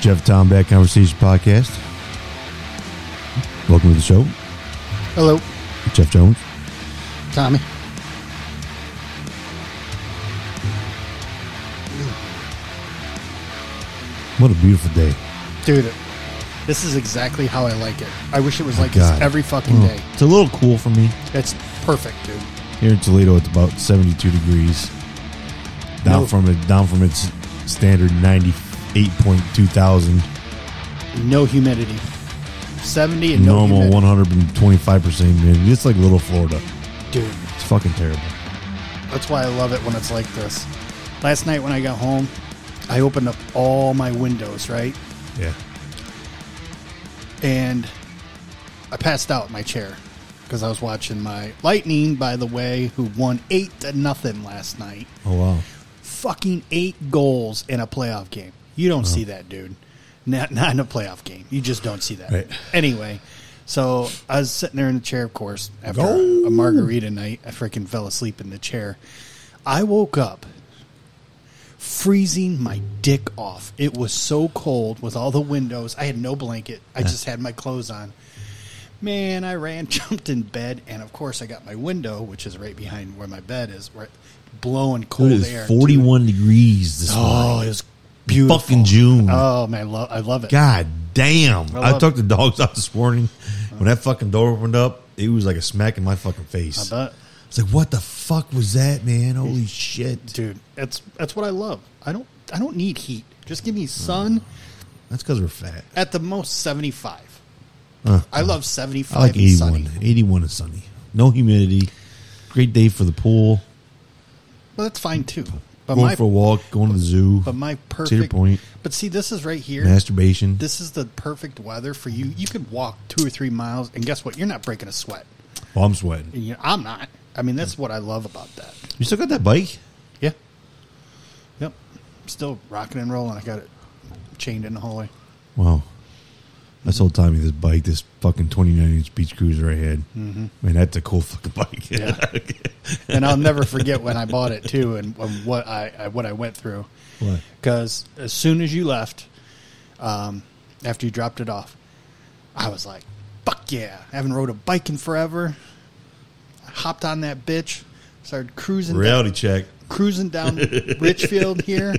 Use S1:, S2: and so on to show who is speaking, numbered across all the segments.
S1: Jeff Tom Back Conversation Podcast. Welcome to the show.
S2: Hello,
S1: Jeff Jones.
S2: Tommy.
S1: What a beautiful day.
S2: Dude, this is exactly how I like it. I wish it was oh like
S1: God.
S2: this every fucking
S1: Well,
S2: day.
S1: It's a little cool for me.
S2: It's perfect, dude.
S1: Here in Toledo, it's about 72 degrees. Down
S2: No.
S1: from it, down from its standard 98.2 thousand.
S2: No humidity. 70 and no
S1: Normal
S2: humidity.
S1: 125 percent humidity. It's like little Florida.
S2: Dude,
S1: It's fucking terrible.
S2: that's why I love it when it's like this. Last night when I got home, I opened up all my windows, right?
S1: Yeah.
S2: And I passed out in my chair because I was watching my Lightning, by the way, who won 8 to nothing last night.
S1: Oh wow.
S2: fucking eight goals in a playoff game. You don't see that, dude. Not, not in a playoff game. You just don't see that.
S1: Right.
S2: Anyway, so I was sitting there in the chair, of course, after
S1: Go!
S2: a margarita night. I freaking fell asleep in the chair. I woke up freezing my dick off. It was so cold with all the windows. I had no blanket. I just had my clothes on. Man, I ran, jumped in bed, and of course, I got my window, which is right behind where my bed is, right, blowing cold
S1: It
S2: air.
S1: 41 degrees this
S2: Oh,
S1: morning.
S2: it was beautiful.
S1: Fucking June.
S2: Oh man, lo- I love it.
S1: God damn.
S2: I
S1: I,
S2: love-
S1: took the dogs out this morning. When that fucking door opened up, it was like a smack in my fucking face.
S2: I bet,
S1: It's like, what the fuck was that, man? Holy shit.
S2: dude. That's that's what I love. I don't I don't need heat. Just give me sun
S1: That's because we're fat.
S2: at the most seventy five.
S1: Uh,
S2: I love seventy five.
S1: I like
S2: and
S1: 81.
S2: sunny.
S1: 81 and sunny. No humidity. Great day for the pool.
S2: Well, that's fine too. But
S1: going
S2: my
S1: for a walk, going to the zoo.
S2: but my
S1: To your
S2: perfect
S1: point,
S2: But see, this is right here.
S1: masturbation.
S2: This is the perfect weather for you. You could walk two or three miles, and guess what? You're not breaking a sweat.
S1: oh, I'm sweating.
S2: You I'm not. I mean, that's what I love about that.
S1: You still got that bike?
S2: Yeah. Yep. Still rocking and rolling. I got it chained in the hallway.
S1: Wow. I told Tommy this bike, this fucking 29 inch beach cruiser I had. Mm-hmm. Man, that's a cool fucking bike.
S2: Yeah. and I'll never forget when I bought it too, and, and what I, I what I went through. Because as soon as you left, um, after you dropped it off, I was like, "Fuck yeah!" I haven't rode a bike in forever. Hopped on that bitch, started cruising.
S1: Reality
S2: down,
S1: check.
S2: cruising down Richfield here.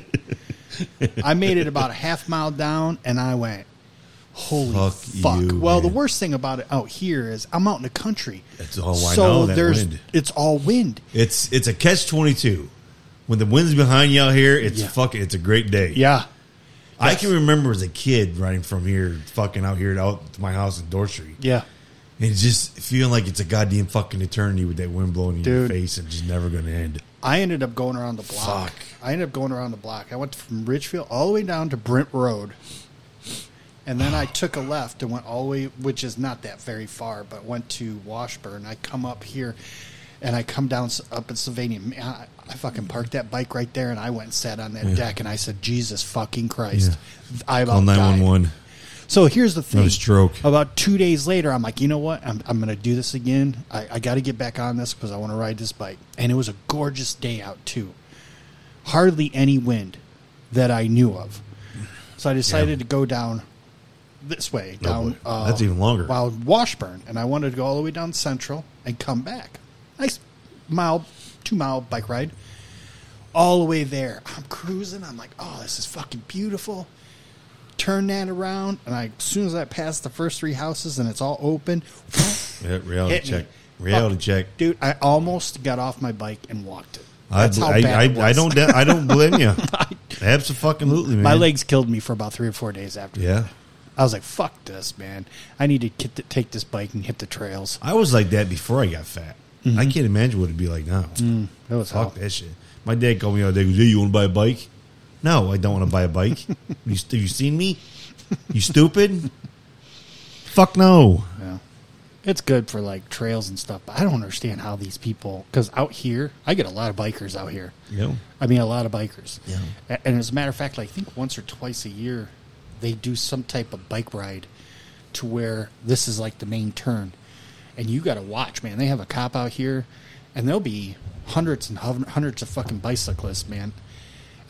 S2: I made it about a half mile down, and I went, "Holy
S1: Fuck
S2: fuck!"
S1: you,
S2: well, the worst thing about it out here is I'm out in the country.
S1: That's all I
S2: so
S1: know, that
S2: there's
S1: wind.
S2: it's all wind.
S1: It's it's a catch 22. When the wind's behind you out here, it's
S2: Yeah.
S1: fucking, it's a great day.
S2: Yeah,
S1: I can remember as a kid riding from here, fucking out here out to my house in Street.
S2: yeah.
S1: And just feeling like it's a goddamn fucking eternity with that wind blowing in your
S2: Dude.
S1: face and just never going to end.
S2: I ended up going around the block.
S1: Fuck.
S2: I ended up going around the block. I went from Ridgefield all the way down to Brint Road. And then I took a left and went all the way, which is not that very far, but went to Washburn. I come up here and I come down s- up in Sylvania. Man, I, I fucking parked that bike right there and I went and sat on that deck and I said, Jesus fucking Christ. I
S1: Call
S2: about died.
S1: 911.
S2: So here's the thing.
S1: Stroke.
S2: About two days later, I'm like, you know what? I'm, I'm going to do this again. I, I got to get back on this because I want to ride this bike. And it was a gorgeous day out, too. Hardly any wind that I knew of. So I decided
S1: Yeah.
S2: to go down this way,
S1: Oh,
S2: down.
S1: Uh, That's even longer.
S2: While Washburn. And I wanted to go all the way down Central and come back. Nice mile, two mile bike ride. All the way there. I'm cruising. I'm like, oh, this is fucking beautiful turn that around, and I, as soon as I pass the first three houses and it's all open,
S1: Yeah, reality
S2: hit me.
S1: check. Reality
S2: Fuck.
S1: check.
S2: dude, I almost got off my bike and walked it.
S1: I,
S2: how
S1: I,
S2: bad
S1: I,
S2: was.
S1: I don't I don't blame you. Absolutely, man.
S2: My legs killed me for about three or four days after.
S1: Yeah.
S2: I was like, "Fuck this, man! I need to get the, take this bike and hit the trails."
S1: I was like that before I got fat. Mm-hmm. I can't imagine what it'd be like now.
S2: Mm, it was hell.
S1: Fuck that shit. My dad called me the other day. Goes, "Hey, you want to buy a bike?" No, I don't want to buy a bike. you you seen me? You stupid? Fuck no.
S2: Yeah. It's good for like trails and stuff, but I don't understand how these people. Because out here, I get a lot of bikers out here.
S1: Know?
S2: I mean, a lot of bikers.
S1: Yeah.
S2: And as a matter of fact, I think once or twice a year, they do some type of bike ride to where this is like the main turn, and you got to watch, man. They have a cop out here, and there'll be hundreds and hundreds of fucking bicyclists, man.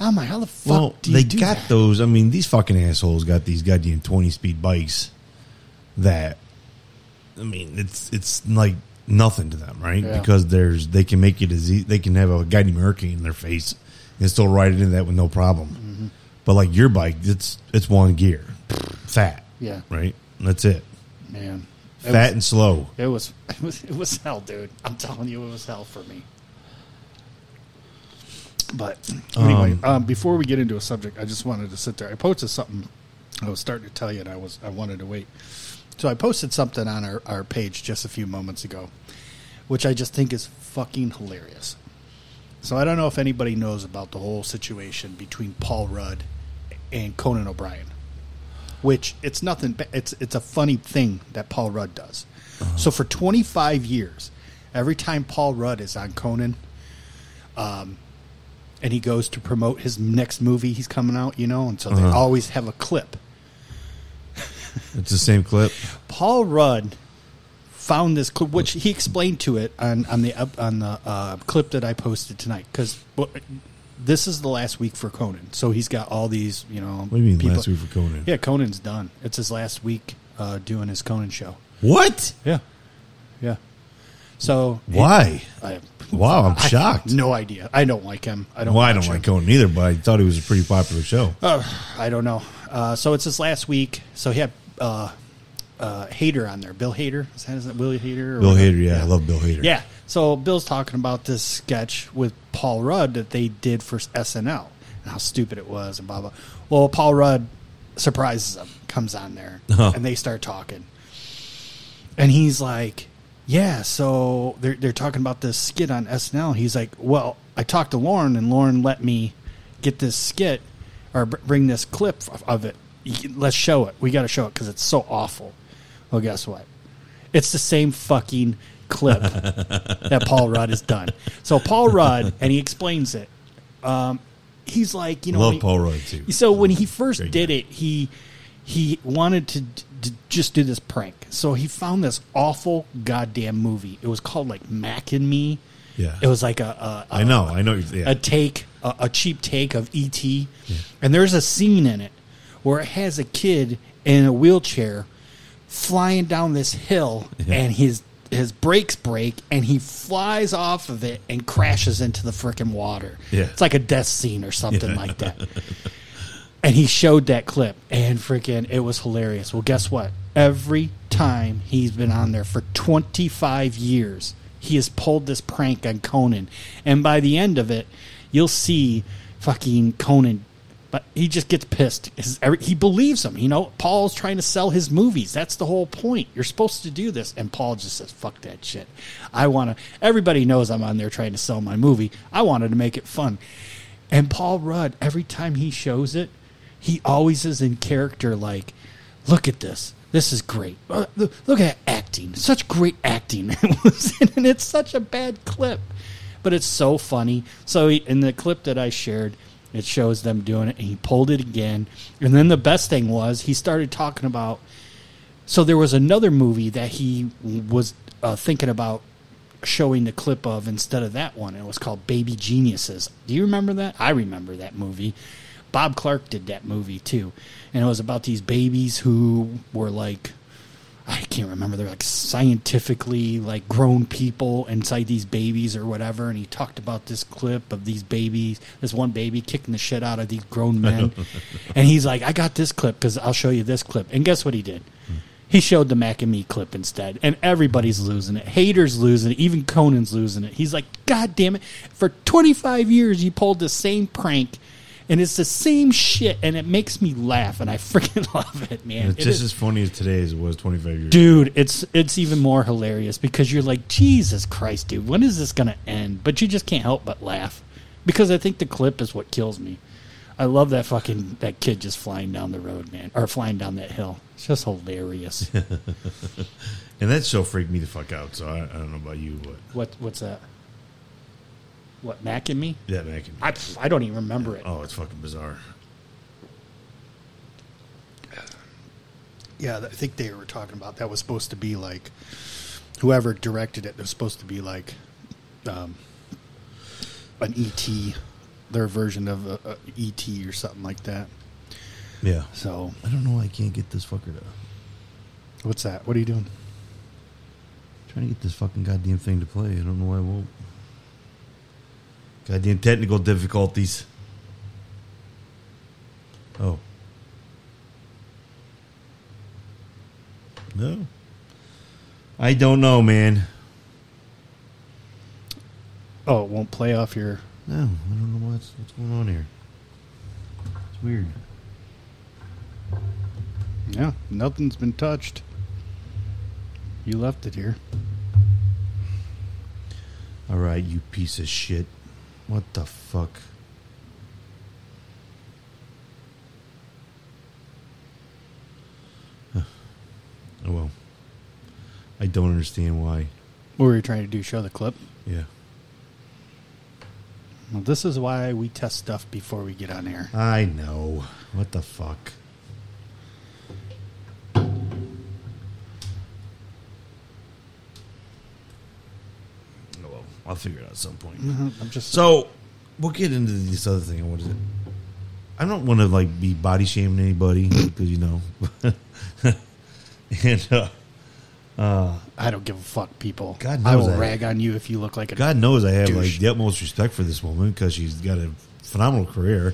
S2: I'm like, how the fuck
S1: Well,
S2: do you
S1: they
S2: do
S1: got
S2: that?
S1: those. I mean, these fucking assholes got these goddamn twenty speed bikes. That, I mean, it's it's like nothing to them, right?
S2: Yeah.
S1: Because there's they can make it as they can have a guiding hurricane in their face and still ride into that with no problem.
S2: Mm-hmm.
S1: But like your bike, it's it's one gear, fat,
S2: Yeah,
S1: right? That's it,
S2: man. It
S1: fat
S2: was,
S1: and slow.
S2: it was it was it was hell, dude. I'm telling you, it was hell for me. But anyway, um, before we get into a subject, I just wanted to sit there. I posted something. I was starting to tell you, and I was I wanted to wait. So I posted something on our, our page just a few moments ago, which I just think is fucking hilarious. So I don't know if anybody knows about the whole situation between Paul Rudd and Conan O'Brien, which it's nothing. It's it's a funny thing that Paul Rudd does. So for 25 years, every time Paul Rudd is on Conan, um, and he goes to promote his next movie he's coming out, you know, and so they
S1: Uh-huh.
S2: always have a clip.
S1: It's the same clip.
S2: Paul Rudd found this clip, which he explained to it on on the on the uh, clip that I posted tonight because this is the last week for Conan, so he's got all these, you know.
S1: What do you mean
S2: people-
S1: last week for Conan?
S2: Yeah, Conan's done. It's his last week uh, doing his Conan show.
S1: What?
S2: Yeah, yeah. So
S1: Why?
S2: I,
S1: Wow, I'm
S2: I-
S1: shocked.
S2: no idea. I don't like him. I don't.
S1: well, I don't
S2: him.
S1: like Conan either, but I thought it was a pretty popular show.
S2: Uh, I don't know. Uh, so it's his last week. So he had uh, uh, Hader on there. Bill Hader. Is that, is that Willie Hader? or
S1: Bill
S2: whatever?
S1: Hader, yeah, I love Bill Hader.
S2: Yeah. So Bill's talking about this sketch with Paul Rudd that they did for SNL and how stupid it was and blah blah. Well, Paul Rudd surprises him, comes on there,
S1: Uh-huh.
S2: and they start talking. And he's like, "Yeah." So they're they're talking about this skit on SNL. He's like, "Well, I talked to Lorne, and Lorne let me get this skit or br- bring this clip of, of it. Let's show it. We got to show it because it's so awful." Well, guess what? It's the same fucking clip that Paul Rudd has done. So Paul Rudd, and he explains it. Um, he's like, you know,
S1: love
S2: he-
S1: Paul Rudd too.
S2: so when he first
S1: Great
S2: did
S1: guy.
S2: it, he he wanted to, to just do this prank. So he found this awful goddamn movie. It was called like Mac and Me.
S1: Yeah.
S2: It was like a, a,
S1: I know, I know. Yeah.
S2: a take, a, a cheap take of ET, and there's a scene in it where it has a kid in a wheelchair flying down this hill,
S1: Yeah.
S2: and his his brakes break, and he flies off of it and crashes into the freaking water.
S1: Yeah.
S2: it's like a death scene or something
S1: Yeah.
S2: like that. And he showed that clip, and freaking, it was hilarious. Well, guess what? Every time he's been on there for 25 years, he has pulled this prank on Conan. And by the end of it, you'll see fucking Conan. But he just gets pissed. He believes him. You know, Paul's trying to sell his movies. That's the whole point. You're supposed to do this. And Paul just says, fuck that shit. I want to. Everybody knows I'm on there trying to sell my movie. I wanted to make it fun. And Paul Rudd, every time he shows it, he always is in character like, look at this. This is great. Uh, Look at acting. Such great acting. And it's such a bad clip. But it's so funny. So he, in the clip that I shared, it shows them doing it, and he pulled it again. And then the best thing was he started talking about. So there was another movie that he was uh, thinking about showing the clip of instead of that one. It was called Baby Geniuses. Do you remember that? I remember that movie. Bob Clark did that movie too, and it was about these babies who were like. I can't remember. They're like scientifically like grown people inside these babies or whatever. And he talked about this clip of these babies, this one baby kicking the shit out of these grown men. and he's like, I got this clip because I'll show you this clip. And guess what he did? He showed the Mac and Me clip instead, and everybody's losing it. Hader's losing it. Even Conan's losing it. He's like, God damn it! For 25 years, you pulled the same prank, and it's the same shit, and it makes me laugh, and I freaking love it, man.
S1: it's
S2: It
S1: just
S2: is-
S1: as funny as today as it was 25 years. ago.
S2: dude, it's it's even more hilarious because you're like, Jesus Christ, dude, when is this gonna end? But you just can't help but laugh because I think the clip is what kills me. I love that fucking that kid just flying down the road, man, or flying down that hill. It's just hilarious.
S1: And that show freaked me the fuck out. So I, I don't know about you, but
S2: what what's that? What Mac and me?
S1: yeah, man, can-
S2: I I don't even remember it.
S1: oh, it's fucking bizarre.
S2: Yeah, I think they were talking about that was supposed to be like whoever directed it was supposed to be like um, an ET, their version of a, a ET or something like that.
S1: Yeah.
S2: So
S1: I don't know why I can't get this fucker to.
S2: what's that? What are you doing?
S1: Trying to get this fucking goddamn thing to play. I don't know why I won't. Goddamn technical difficulties. Oh. No. I don't know, man.
S2: Oh, it won't play off your.
S1: No, I don't know what's what's going on here. It's weird.
S2: Yeah, nothing's been touched. You left it here.
S1: All right, you piece of shit. What the fuck? Huh. Oh well. I don't understand why.
S2: What were you trying to do? Show the clip?
S1: Yeah.
S2: Well, this is why we test stuff before we get on air.
S1: I know. What the fuck? I'll figure it out at some point.
S2: I'm just
S1: So we'll get into this other thing. What is it? I don't want to like be body shaming anybody because you know, and uh, uh,
S2: I don't give a fuck, people.
S1: God
S2: I
S1: knows
S2: will
S1: I-
S2: rag on you if you look like a
S1: God knows I have like
S2: Douche.
S1: the utmost respect for this woman because she's got a phenomenal career,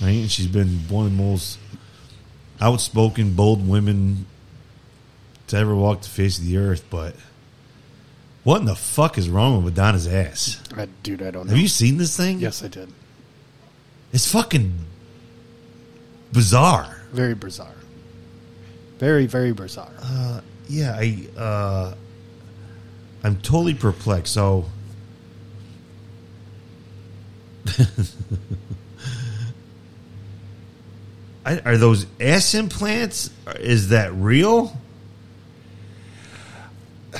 S1: right? And she's been one of the most outspoken, bold women to ever walk the face of the earth. But what in the fuck is wrong with Madonna's ass?
S2: I, dude. I don't know.
S1: Have you seen this thing?
S2: Yes, I did.
S1: It's fucking bizarre.
S2: Very bizarre. Very, very bizarre.
S1: Uh, yeah, I uh, I'm totally perplexed. So, I, are those ass implants? Is that real?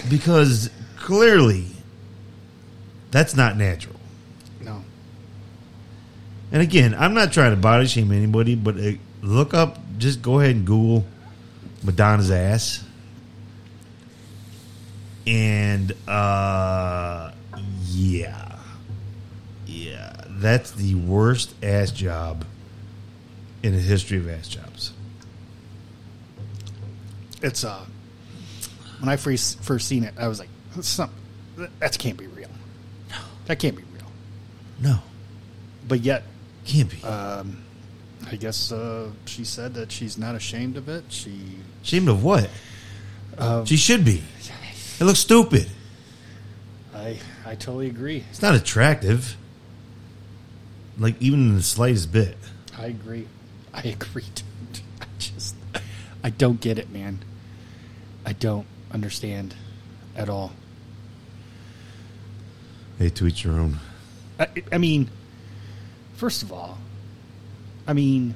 S1: Because clearly, that's not natural.
S2: no.
S1: And again, I'm not trying to body shame anybody, but uh, look up, just go ahead and Google Madonna's ass. And, uh, yeah. Yeah. That's the worst ass job in the history of ass jobs.
S2: It's uh. When I first first seen it, I was like, "That's that can't be real. That can't be real."
S1: No,
S2: But yet,
S1: can't be.
S2: um, I guess uh, she said that she's not ashamed of it. She
S1: Ashamed of what?
S2: Um,
S1: she should be. It looks stupid.
S2: I I totally agree.
S1: It's not attractive. Like, even in the slightest bit.
S2: I agree. I agree. Dude. I just I don't get it, man. I don't understand at all.
S1: Hey, to each your own.
S2: I, I mean, first of all, I mean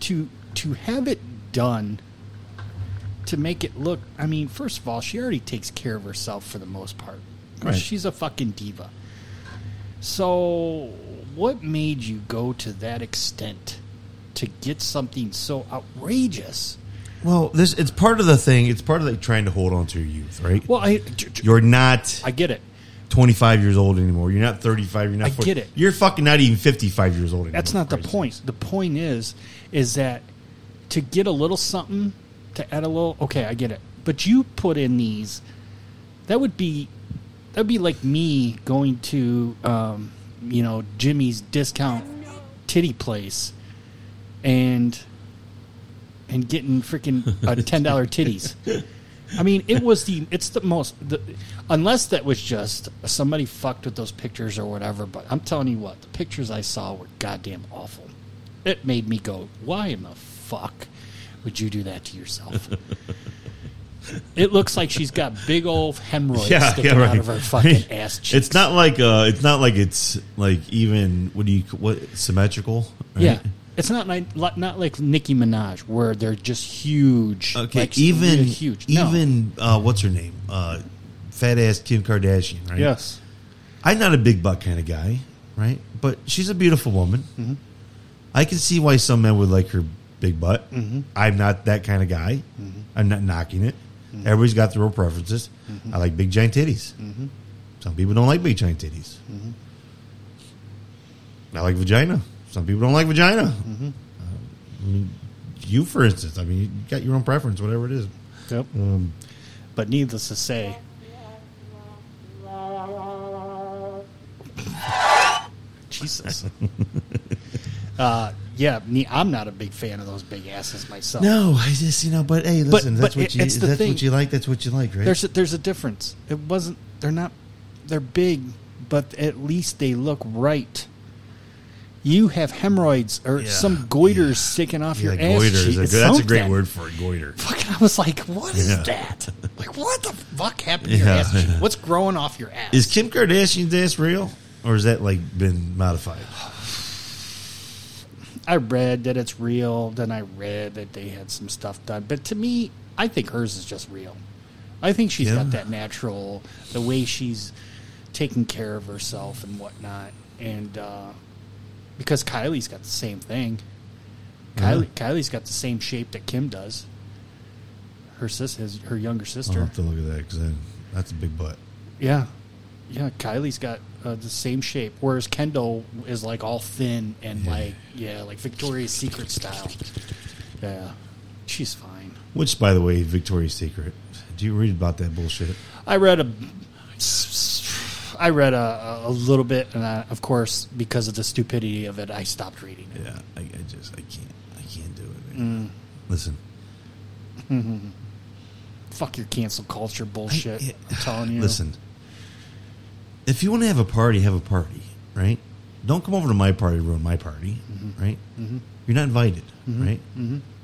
S2: to to have it done to make it look. I mean, first of all, she already takes care of herself for the most part.
S1: Right.
S2: She's a fucking diva. So, what made you go to that extent to get something so outrageous?
S1: Well, this it's part of the thing. It's part of like trying to hold on to your youth, right?
S2: Well, I
S1: You're not
S2: I get it.
S1: 25 years old anymore. You're not 35. You're not.
S2: I
S1: 40.
S2: get it.
S1: You're fucking not even 55 years old anymore.
S2: That's not the point. The point is, is that to get a little something, to add a little. Okay, I get it. But you put in these. That would be, that would be like me going to, um, you know, Jimmy's discount titty place, and and getting freaking uh, ten dollar titties. I mean, it was the it's the most the, unless that was just somebody fucked with those pictures or whatever. But I'm telling you what, the pictures I saw were goddamn awful. It made me go, why in the fuck would you do that to yourself? it looks like she's got big old hemorrhoids
S1: Yeah,
S2: sticking
S1: yeah, right.
S2: out of her fucking ass cheeks.
S1: It's not like uh, it's not like it's like even what do you what symmetrical? right?
S2: yeah. It's not like not like Nicki Minaj where they're just huge.
S1: Okay.
S2: like,
S1: even
S2: huge. No.
S1: even uh, what's her name? Uh, fat ass Kim Kardashian. Right.
S2: yes,
S1: I'm not a big butt kind of guy, right? But she's a beautiful woman.
S2: Mm-hmm.
S1: I can see why some men would like her big butt. I'm not that kind of guy. I'm not knocking it. Everybody's got their own preferences. I like big giant titties. Some people don't like big giant titties. I like vagina. Some people don't like vagina. Uh, I mean, you, for instance, I mean, you got your own preference, whatever it is.
S2: Yep.
S1: Um,
S2: But needless to say, Jesus. uh, yeah, me, I'm not a big fan of those big asses myself.
S1: no, I just you know, but hey, listen, that's
S2: but
S1: what you that's
S2: thing.
S1: what you like. That's what you like, right?
S2: There's a, there's a difference. It wasn't. They're not. They're big, but at least they look right. You have hemorrhoids or
S1: Yeah,
S2: some goiters sticking off
S1: yeah,
S2: your ass
S1: goiter is
S2: cheek.
S1: a that's a great word for it, goiter.
S2: Fucking, I was like, what is
S1: Yeah.
S2: that? Like, what the fuck happened to your ass cheek? What's growing off your ass?
S1: Is Kim Kardashian's ass real, or is that like been modified?
S2: I read that it's real. Then I read that they had some stuff done. But to me, I think hers is just real. I think she's
S1: Yeah.
S2: got that natural, the way she's taking care of herself and whatnot. And uh, because Kylie's got the same thing. Kylie, Kylie's got the same shape that Kim does. Her sis, his, her younger
S1: sister.
S2: Sister.
S1: have to look at that because that's a big butt.
S2: Yeah, yeah. Kylie's got uh, the same shape, whereas Kendall is like all thin and like yeah, like Victoria's Secret style. Yeah, she's fine.
S1: Which, by the way, Victoria's Secret. Do you read about that bullshit?
S2: I read a, I read a, a little bit, and I, of course, because of the stupidity of it, I stopped reading it.
S1: Yeah, I, I just I can't I can't do it. Man. Listen,
S2: Fuck your cancel culture bullshit.
S1: I-.
S2: I'm telling you.
S1: listen. If you want to have a party, have a party, right? Don't come over to my party ruin my party, mm-hmm. right? Mm-hmm. You're not invited, mm-hmm. right?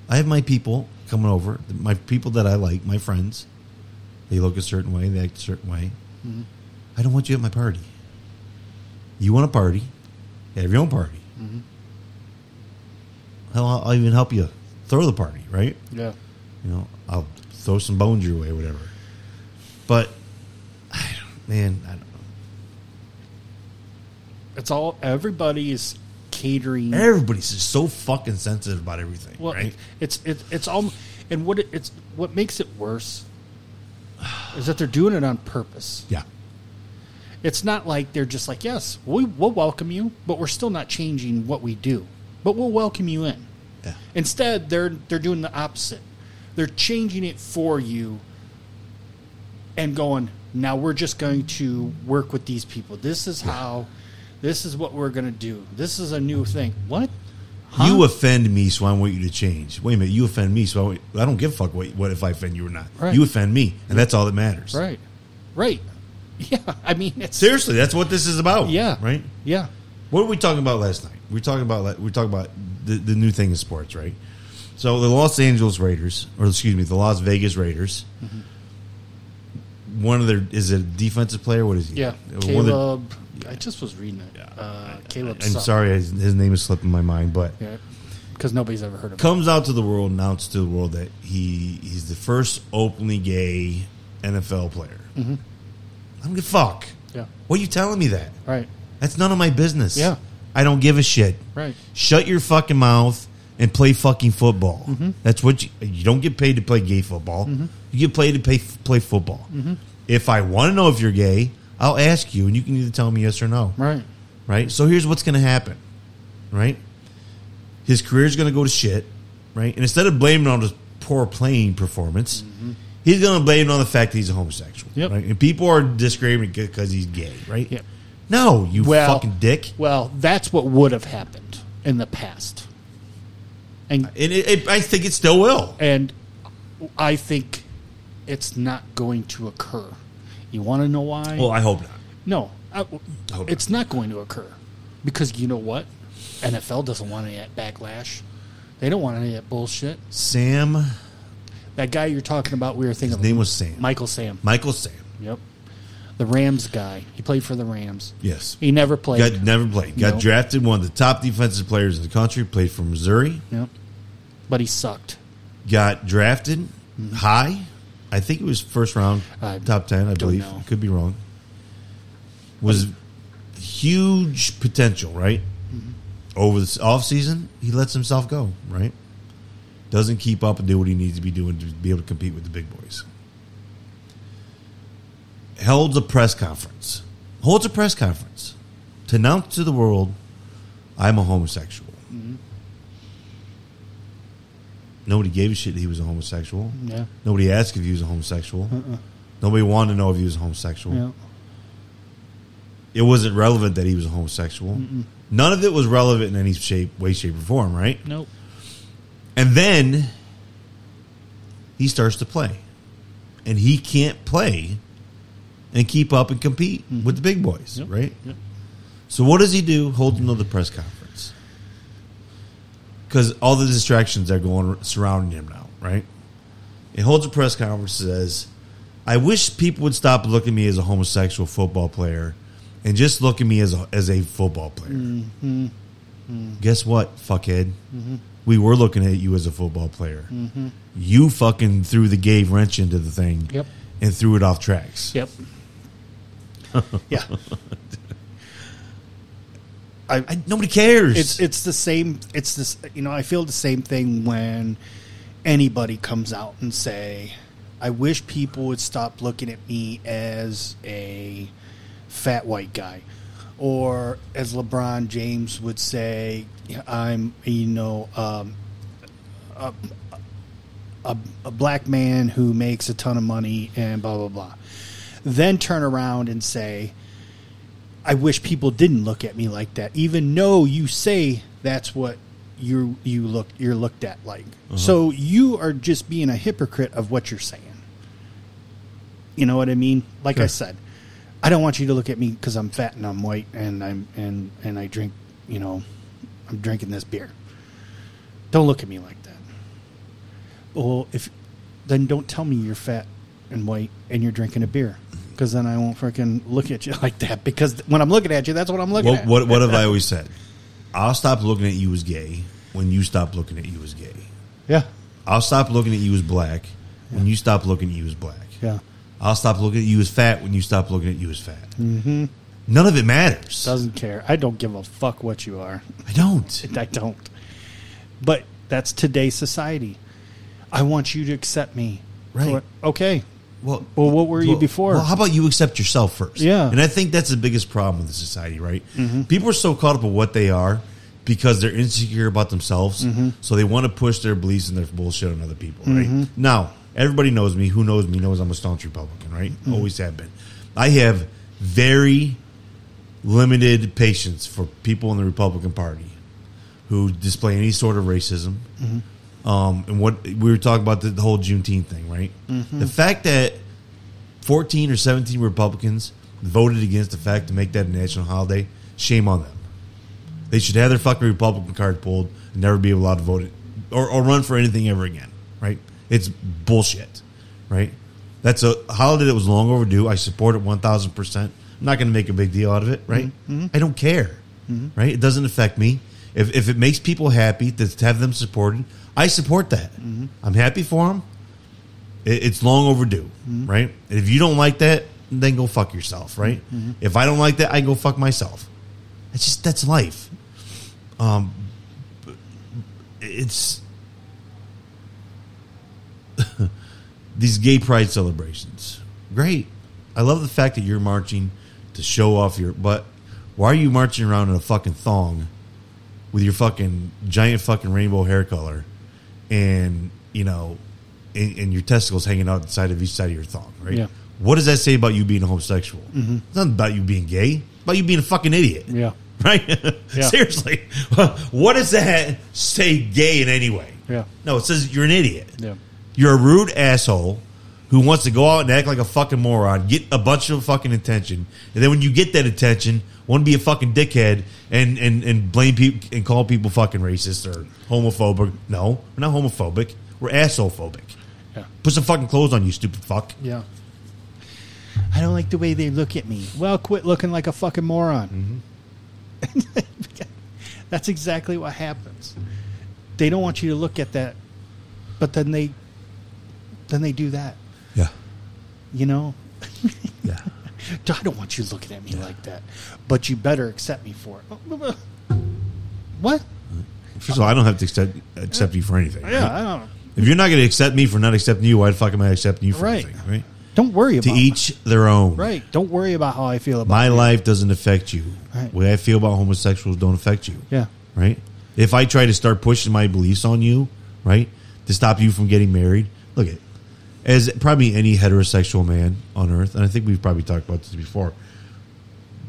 S1: I have my people coming over, my people that I like, my friends. They look a certain way, they act a certain way. I don't want you at my party. You want a party? Have your own party. Hell, I'll, I'll even help you throw the party, right?
S2: Yeah.
S1: You know, I'll throw some bones your way, whatever. But, man, I don't.
S2: It's all. Everybody is catering.
S1: Everybody's just so fucking sensitive about everything,
S2: Well,
S1: right?
S2: it's it, it's all, and what it, it's what makes it worse is that they're doing it on purpose.
S1: Yeah.
S2: It's not like they're just like, yes, we, we'll welcome you, but we're still not changing what we do, but we'll welcome you in.
S1: Yeah.
S2: Instead, they're they're doing the opposite. They're changing it for you and going, now we're just going to work with these people. This is how this is what we're going to do. This is a new thing. What? Huh?
S1: You offend me, so I want you to change. Wait a minute, you offend me, so I, want- I don't give a fuck what, what if I offend you or not.
S2: Right.
S1: You offend me, and that's all that matters.
S2: Right. Right. Yeah. I mean, it's
S1: Seriously, that's what this is about.
S2: Yeah.
S1: Right.
S2: Yeah.
S1: What were we talking about last night? We were talking about we were talking about the, the new thing in sports, right? So the Los Angeles Raiders, or excuse me, the Las Vegas Raiders. Mm-hmm. One of their is it a defensive player? What is he?
S2: Yeah.
S1: One of
S2: Caleb. I just was reading it. Uh, Caleb.
S1: I'm
S2: something.
S1: sorry, his, his name is slipping my mind, but.
S2: Because nobody's ever heard of it.
S1: comes out to the world, announced to the world that he he's the first openly gay NFL player.
S2: Mm-hmm.
S1: I don't give a fuck.
S2: Yeah.
S1: What are you telling me that?
S2: Right.
S1: That's none of my business.
S2: Yeah.
S1: I don't give a shit.
S2: Right.
S1: Shut your fucking mouth and play fucking football.
S2: Mm-hmm.
S1: That's what you, you don't get paid to play gay football. You get paid to pay, play football.
S2: Mm-hmm.
S1: If I want to know if you're gay, I'll ask you, and you can either tell me yes or no.
S2: Right.
S1: Right. So here's what's going to happen. Right. His career is going to go to shit. Right. And instead of blaming on his poor playing performance, he's going to blame it on the fact that he's a homosexual.
S2: Mm-hmm. Yep.
S1: Right. And people are discriminating because he's gay. Right.
S2: Yep.
S1: No, you
S2: Well-
S1: fucking dick.
S2: Well, that's what would have happened in the past. And
S1: And it, it, I think it still will.
S2: and I think it's not going to occur. You want to know why?
S1: Well, I hope not.
S2: no, I,
S1: hope
S2: it's not going to occur because you know what? NFL doesn't want any of that backlash. They don't want any of that bullshit.
S1: Sam,
S2: That guy you're talking about, we were thinking
S1: his name was Sam.
S2: Michael Sam.
S1: Michael Sam.
S2: Yep, the Rams guy. He played for the Rams.
S1: Yes.
S2: He never played.
S1: Got never played. Got
S2: Nope.
S1: drafted one of the top defensive players in the country. Played for Missouri.
S2: Yep, but he sucked.
S1: Got drafted mm-hmm. high. I think it was first round.
S2: I
S1: top ten. I believe.
S2: know.
S1: Could be wrong. Was huge potential, right?
S2: Mm-hmm.
S1: Over the off season, he lets himself go, right? doesn't keep up and do what he needs to be doing to be able to compete with the big boys. Holds a press conference. Holds a press conference to announce to the world, I'm a homosexual. Nobody gave a shit that he was a homosexual.
S2: Yeah.
S1: Nobody asked if he was a homosexual. Uh-uh. Nobody wanted to know if he was a homosexual.
S2: Yeah.
S1: It wasn't relevant that he was a homosexual. None of it was relevant in any shape, way, shape, or form, right?
S2: Nope.
S1: And then he starts to play. And he can't play and keep up and compete mm-hmm. with the big boys,
S2: Yep.
S1: right?
S2: Yep.
S1: So what does he do? Hold another press conference. Because all the distractions are going surrounding him now, right? He holds a press conference says, I wish people would stop looking at me as a homosexual football player and just look at me as a, as a football player. Mm-hmm. Guess what, fuckhead? Mm-hmm. We were looking at you as a football player. Mm-hmm. You fucking threw the gay wrench into the thing
S2: Yep.
S1: and threw it off tracks.
S2: Yep. yeah. I,
S1: I, nobody cares.
S2: it's it's the same. It's this. You know, I feel the same thing when anybody comes out and say, "I wish people would stop looking at me as a fat white guy," or as LeBron James would say, "I'm you know um, a, a a black man who makes a ton of money and blah blah blah." Then turn around and say, I wish people didn't look at me like that, even though you say that's what you you look you're looked at like. Uh-huh. So you are just being a hypocrite of what you're saying. You know what I mean? Like I said, I don't want you to look at me because I'm fat and I'm white and I'm and and I drink. You know, I'm drinking this beer. Don't look at me like that. Well, if then don't tell me you're fat and white and you're drinking a beer. Because then I won't freaking look at you like that. Because when I'm looking at you, that's what I'm looking
S1: what,
S2: at.
S1: what, what have I always said? I'll stop looking at you as gay when you stop looking at you as gay.
S2: Yeah,
S1: I'll stop looking at you as black when you stop looking at you as black.
S2: yeah.
S1: I'll stop looking at you as fat when you stop looking at you as fat. Mm-hmm. None of it matters.
S2: Doesn't care. I don't give a fuck what you are.
S1: I don't.
S2: I don't. But that's today's society. I want you to accept me.
S1: Right.
S2: Okay.
S1: Well,
S2: Well, what were you
S1: well-
S2: before?
S1: Well, how about you accept yourself first?
S2: Yeah.
S1: and I think that's the biggest problem with the society, right?
S2: Mm-hmm.
S1: People are so caught up with what they are because they're insecure about themselves,
S2: Mm-hmm.
S1: so they want to push their beliefs and their bullshit on other people, right? Now, everybody knows me. Who knows me knows I'm a staunch Republican, right?
S2: Mm-hmm.
S1: Always have been. I have very limited patience for people in the Republican Party who display any sort of racism. Um, and what we were talking about the, the whole Juneteenth thing, right? Mm-hmm. The fact that 14 or 17 Republicans voted against the fact to make that a national holiday, shame on them. They should have their fucking Republican card pulled and never be allowed to vote it or, or run for anything ever again, right? It's bullshit, right? That's a holiday that was long overdue. I support it 1000%. I'm not going to make a big deal out of it, right? Mm-hmm. Mm-hmm. I don't care, right? It doesn't affect me. If, if it makes people happy to have them supported, I support that. Mm-hmm. I'm happy for them. It, it's long overdue, mm-hmm. right? And if you don't like that, then go fuck yourself, right? Mm-hmm. If I don't like that, I go fuck myself. It's just that's life. Um, it's these gay pride celebrations. Great. I love the fact that you're marching to show off your. But why are you marching around in a fucking thong with your fucking giant fucking rainbow hair color, and you know, and, and your testicles hanging out the side of each side of your thong? Right.
S2: Yeah.
S1: What does that say about you being a homosexual? Mm-hmm. It's not about you being gay. It's about you being a fucking idiot.
S2: Yeah.
S1: Right? Seriously. what does that say gay in any way?
S2: Yeah.
S1: No, it says you're an idiot.
S2: Yeah.
S1: You're a rude asshole who wants to go out and act like a fucking moron, get a bunch of fucking attention, and then when you get that attention, want to be a fucking dickhead and and and blame people and call people fucking racist or homophobic. No, we're not homophobic. We're asshole phobic.
S2: Yeah.
S1: Put some fucking clothes on, you stupid fuck.
S2: Yeah. I don't like the way they look at me. Well, quit looking like a fucking moron. Mm-hmm. That's exactly what happens. They don't want you to look at that, but then they then they do that.
S1: Yeah.
S2: You know?
S1: Yeah.
S2: I don't want you looking at me like that. But you better accept me for it. What?
S1: First of all, I don't have to accept accept you for anything.
S2: Yeah,
S1: right?
S2: I don't.
S1: If you're not going to accept me for not accepting you, why the fuck am I accepting you for
S2: Right.
S1: anything? Right.
S2: Don't worry about.
S1: To
S2: about
S1: each their own.
S2: Right. Don't worry about how I feel about
S1: My
S2: you.
S1: life doesn't affect you.
S2: Right.
S1: The way I feel about homosexuals don't affect you.
S2: Yeah.
S1: Right. If I try to start pushing my beliefs on you, right, to stop you from getting married, look at as probably any heterosexual man on earth, and I think we've probably talked about this before.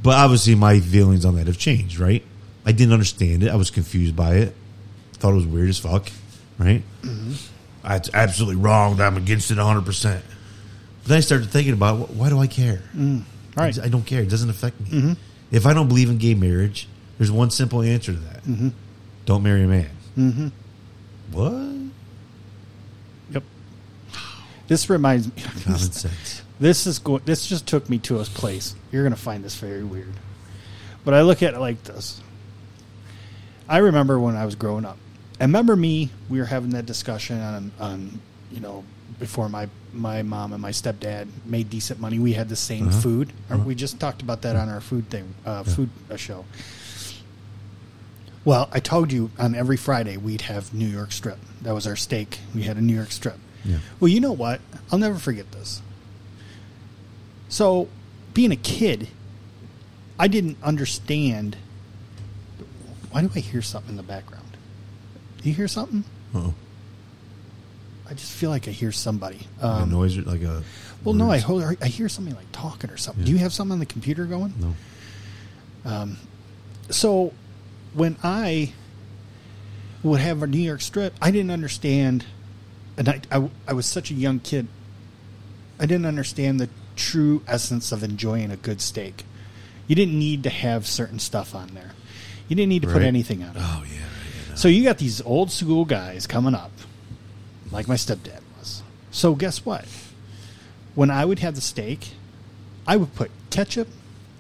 S1: But obviously, my feelings on that have changed. Right. I didn't understand it. I was confused by it. Thought it was weird as fuck. Right. Mm-hmm. That's absolutely wrong. I'm against it 100. percent But then I started thinking about why do I care? Mm.
S2: Right.
S1: I don't care. It doesn't affect me. Mm-hmm. If I don't believe in gay marriage, there's one simple answer to that: mm-hmm. don't marry a man. Mm-hmm. What?
S2: This reminds me.
S1: Common sense.
S2: This is go- This just took me to a place. You're going to find this very weird, but I look at it like this. I remember when I was growing up. I remember me. We were having that discussion on, on you know, before my my mom and my stepdad made decent money. We had the same
S1: Uh-huh.
S2: food.
S1: Uh-huh.
S2: We just talked about that on our food thing, uh, food uh, show. Well, I told you on every Friday we'd have New York strip. That was our steak. We had a New York strip.
S1: Yeah.
S2: Well, you know what? I'll never forget this. So, being a kid, I didn't understand. Why do I hear something in the background? Do you hear something?
S1: Oh,
S2: I just feel like I hear somebody.
S1: a
S2: Um,
S1: noise or like a.
S2: well, no, I, hold, I hear something like talking or something.
S1: Yeah.
S2: Do you have something on the computer going?
S1: no.
S2: Um, so when I would have a New York strip, I didn't understand, and I, I, I was such a young kid. I didn't understand the true essence of enjoying a good steak. You didn't need to have certain stuff on there. You didn't need to put anything on it.
S1: Oh yeah. right, yeah,
S2: So you got these old school guys coming up, like my stepdad was. So guess what? When I would have the steak, I would put ketchup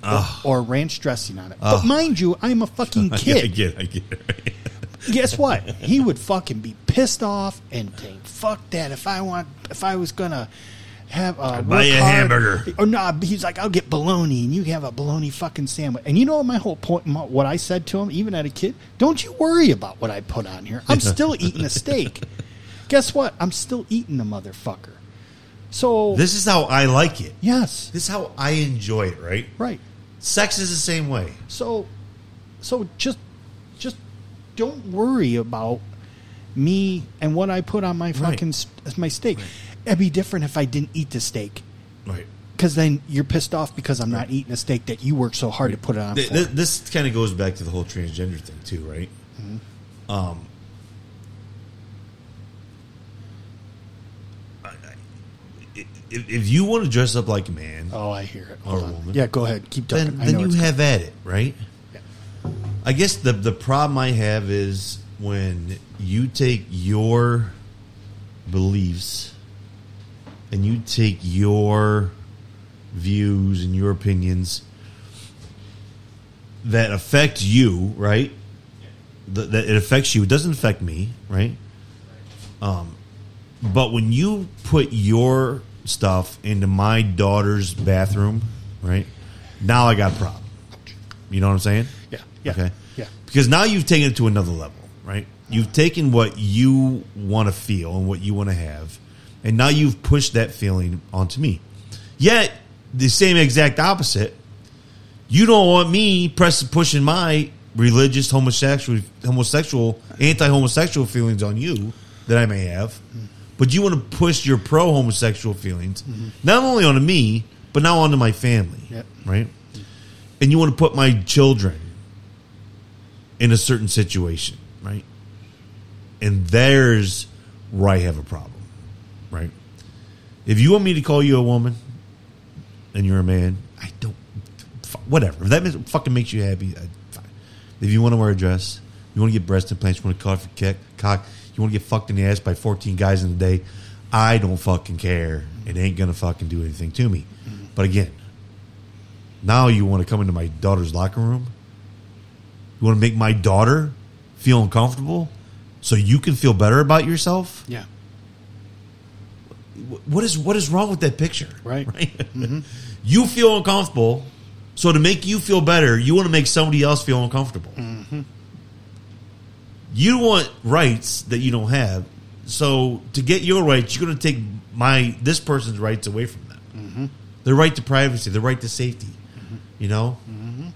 S2: or, or ranch dressing on it.
S1: Ugh.
S2: But mind you, I'm a fucking kid.
S1: I get. I get. it.
S2: Guess what? He would fucking be pissed off and think, "Fuck that! If I want, if I was gonna have a
S1: buy you a hamburger.
S2: or no, he's like, I'll get bologna, and you have a bologna fucking sandwich. And you know what my whole point, my- what I said to him, even as a kid, don't you worry about what I put on here. I'm still eating a steak. Guess what? I'm still eating the motherfucker. So
S1: This is how I like it.
S2: yes,
S1: This is how I enjoy it. Right.
S2: right.
S1: Sex is the same way.
S2: So, so just don't worry about me and what I put on my fucking s my steak. It'd be different if I didn't eat the steak,
S1: Right.
S2: because then you're pissed off because I'm not eating a steak that you worked so hard to put it on.
S1: Th- th- this kind of goes back to the whole transgender thing too, right? Um, I- I- if, if you want to dress up like a man,
S2: oh, I hear it.
S1: Or
S2: Hold
S1: a
S2: on.
S1: woman.
S2: Yeah, go ahead. Keep talking.
S1: then then you have at it, right? I guess the the problem I have is when you take your beliefs and you take your views and your opinions that affect you, right? That, that it affects you. It doesn't affect me, right? Um, but when you put your stuff into my daughter's bathroom, right? Now I got a problem. You know what I'm saying?
S2: Yeah. Yeah.
S1: Okay.
S2: Yeah.
S1: Because now you've taken it to another level, right? You've taken what you want to feel and what you want to have, and now you've pushed that feeling onto me. Yet the same exact opposite. You don't want me press pushing my religious homosexual homosexual anti-homosexual feelings on you that I may have. But you want to push your pro homosexual feelings mm-hmm. not only onto me, but now onto my family.
S2: Yep.
S1: Right? And you want to put my children in a certain situation, right? And there's where I have a problem, right? If you want me to call you a woman and you're a man, I don't. Whatever. If that fucking makes you happy, I, fine. If you want to wear a dress, you want to get breast implants, you want to cut your kick, cock, you want to get fucked in the ass by 14 guys in a day, I don't fucking care. It ain't gonna fucking do anything to me. Mm-hmm. But again, now you want to come into my daughter's locker room. You want to make my daughter feel uncomfortable so you can feel better about yourself.
S2: Yeah.
S1: What is what is wrong with that picture?
S2: Right.
S1: You feel uncomfortable, so to make you feel better, you want to make somebody else feel uncomfortable. You want rights that you don't have. So to get your rights, you're going to take my this person's rights away from them.
S2: Mm-hmm.
S1: Their right to privacy, their right to safety. You know,
S2: Mm-hmm.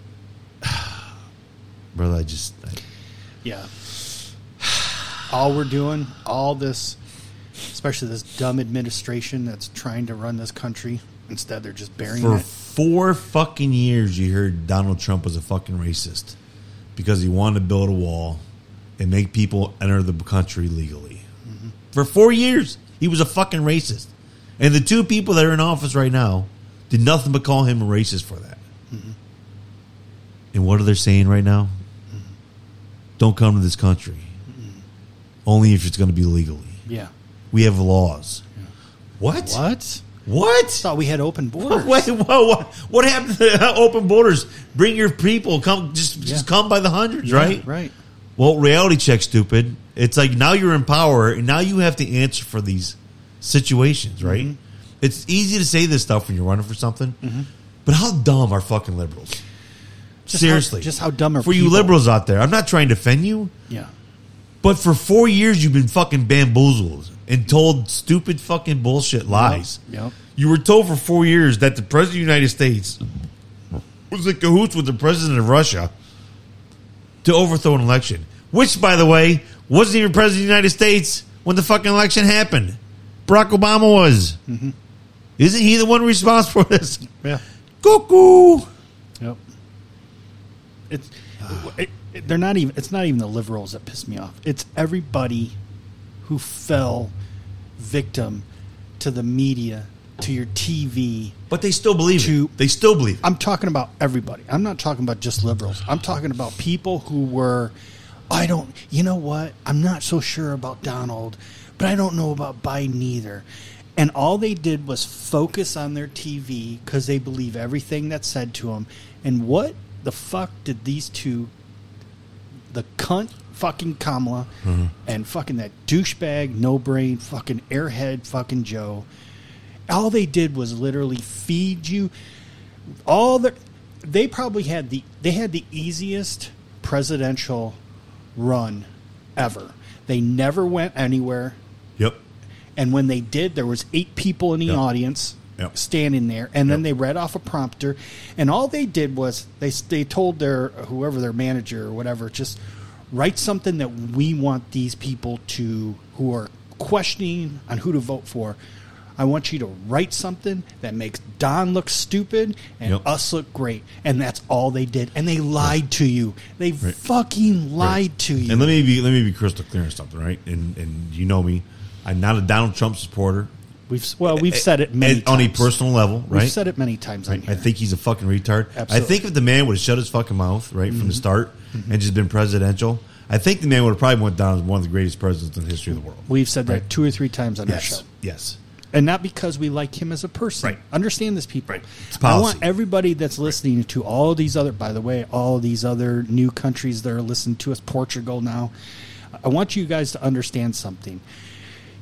S1: brother. I just I,
S2: Yeah. All we're doing, all this, especially this dumb administration that's trying to run this country, instead they're just burying it.
S1: for
S2: it.
S1: four fucking years, you heard Donald Trump was a fucking racist because he wanted to build a wall and make people enter the country legally. Mm-hmm. For four years, he was a fucking racist, and the two people that are in office right now did nothing but call him a racist for that. Mm-hmm. And what are they saying right now? Don't come to this country. Only if it's going to be legally.
S2: Yeah.
S1: We have laws. What?
S2: What?
S1: What?
S2: Thought we had open borders.
S1: Wait, whoa, what, what happened to open borders? Bring your people. Come, just, just come by the hundreds,
S2: Yeah,
S1: right?
S2: Right.
S1: Well, reality check, stupid. It's like now you're in power, and now you have to answer for these situations, right?
S2: Mm-hmm.
S1: It's easy to say this stuff when you're running for something, but how dumb are fucking liberals?
S2: Just
S1: Seriously,
S2: how- just how dumb are you
S1: for you liberals out there? I'm not trying to offend you,
S2: Yeah.
S1: but for four years you've been fucking bamboozled and told stupid fucking bullshit lies.
S2: Yep.
S1: You were told for four years that the president of the United States was in cahoots with the president of Russia to overthrow an election. Which, by the way, wasn't even president of the United States when the fucking election happened. Barack Obama was. Mm-hmm. Isn't he the one responsible for this?
S2: Yeah.
S1: Cuckoo.
S2: It's it, it- they're not even. It's not even the liberals that piss me off. It's everybody who fell victim to the media, to your TV.
S1: But they still believe
S2: To-
S1: it. They still believe it.
S2: I'm talking about everybody. I'm not talking about just liberals. I'm talking about people who were. I don't. You know what? I'm not so sure about Donald, but I don't know about Biden either. And all they did was focus on their TV because they believe everything that's said to them. And what the fuck did these two, the cunt fucking Kamala mm-hmm. and fucking that douchebag, no brain, fucking airhead, fucking Joe, all they did was literally feed you all the they probably had the they had the easiest presidential run ever. They never went anywhere,
S1: Yep.
S2: and when they did, there was eight people in the
S1: Yep.
S2: audience
S1: Yep.
S2: standing there, and then
S1: Yep.
S2: they read off a prompter, and all they did was they they told their whoever their manager or whatever just write something that we want these people to who are questioning on who to vote for. I want you to write something that makes Don look stupid and
S1: Yep.
S2: us look great, and that's all they did. And they lied to you. They
S1: Right.
S2: fucking lied to you.
S1: And let me be let me be crystal clear on something, right? And and you know me, I'm not a Donald Trump supporter.
S2: We've well, we've said it many
S1: And on a personal level, right?
S2: We've said it many times on
S1: I think he's a fucking retard. I think if the man would have shut his fucking mouth right
S2: Mm-hmm.
S1: from the start and just been presidential, I think the man would have probably went down as one of the greatest presidents in the history of the world.
S2: We've said that two or three times on our show.
S1: yes.
S2: And not because we like him as a person.
S1: Right.
S2: Understand this, people.
S1: Right.
S2: I want everybody that's listening to all these other, by the way, all these other new countries that are listening to us, Portugal now. I want you guys to understand something.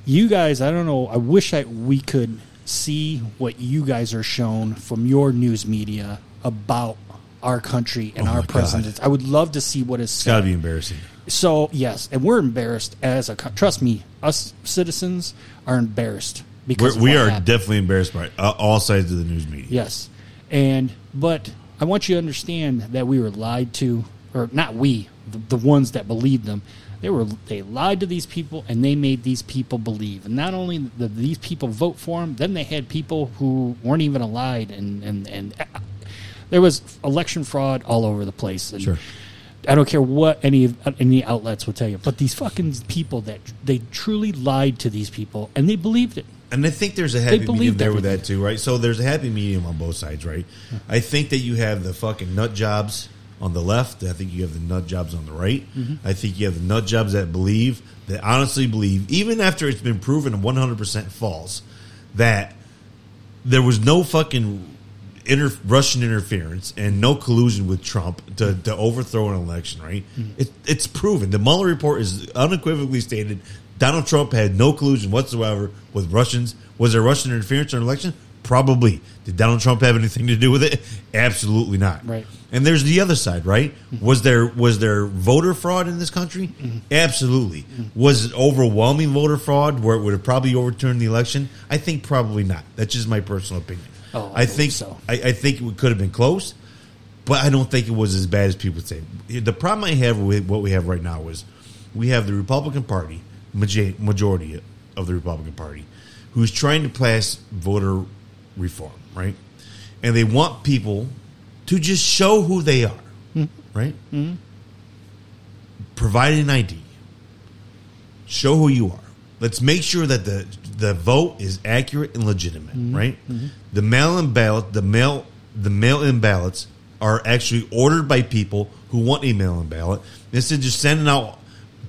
S2: You guys, I don't know. I wish I we could see what you guys are shown from your news media about our country and
S1: Oh
S2: our
S1: God.
S2: I would love to see what is
S1: It's got to be embarrassing.
S2: So yes, and we're embarrassed as a trust me, us citizens are embarrassed because
S1: We're, we are
S2: happened.
S1: definitely embarrassed by uh, all sides of the news media.
S2: yes, and but I want you to understand that we were lied to, or not we, the, the ones that believed them. They were they lied to these people and they made these people believe. And not only did these people vote for them, then they had people who weren't even allied and and and uh, there was election fraud all over the place. And
S1: Sure.
S2: I don't care what any any outlets will tell you, but these fucking people that they truly lied to these people and they believed it.
S1: And I think there's a happy medium
S2: believed
S1: there with that too, right? So there's a happy medium on both sides, right? I think that you have the fucking nut jobs on the left. I think you have the nut jobs on the right.
S2: Mm-hmm.
S1: I think you have the nut jobs that believe, that honestly believe, even after it's been proven 100% false, that there was no fucking inter- Russian interference and no collusion with Trump to, to overthrow an election, right? It, it's proven. The Mueller report is unequivocally stated Donald Trump had no collusion whatsoever with Russians. Was there Russian interference in an election? Probably. Did Donald Trump have anything to do with it? Absolutely not.
S2: Right.
S1: And there's the other side, right? Mm-hmm. Was there was there voter fraud in this country? Mm-hmm. Absolutely. Mm-hmm. Was it overwhelming voter fraud where it would have probably overturned the election? I think probably not. That's just my personal opinion.
S2: Oh, I
S1: I think
S2: so.
S1: I, I think it could have been close, but I don't think it was as bad as people say. The problem I have with what we have right now is we have the Republican Party, majority of the Republican Party, who's trying to pass voter reform, right? And they want people to just show who they are, hmm. right? Hmm. Provide an ID, show who you are. Let's make sure that the the vote is accurate and legitimate, hmm. right? The mail-in ballot, the mail the mail-in ballots are actually ordered by people who want a mail-in ballot instead of just sending out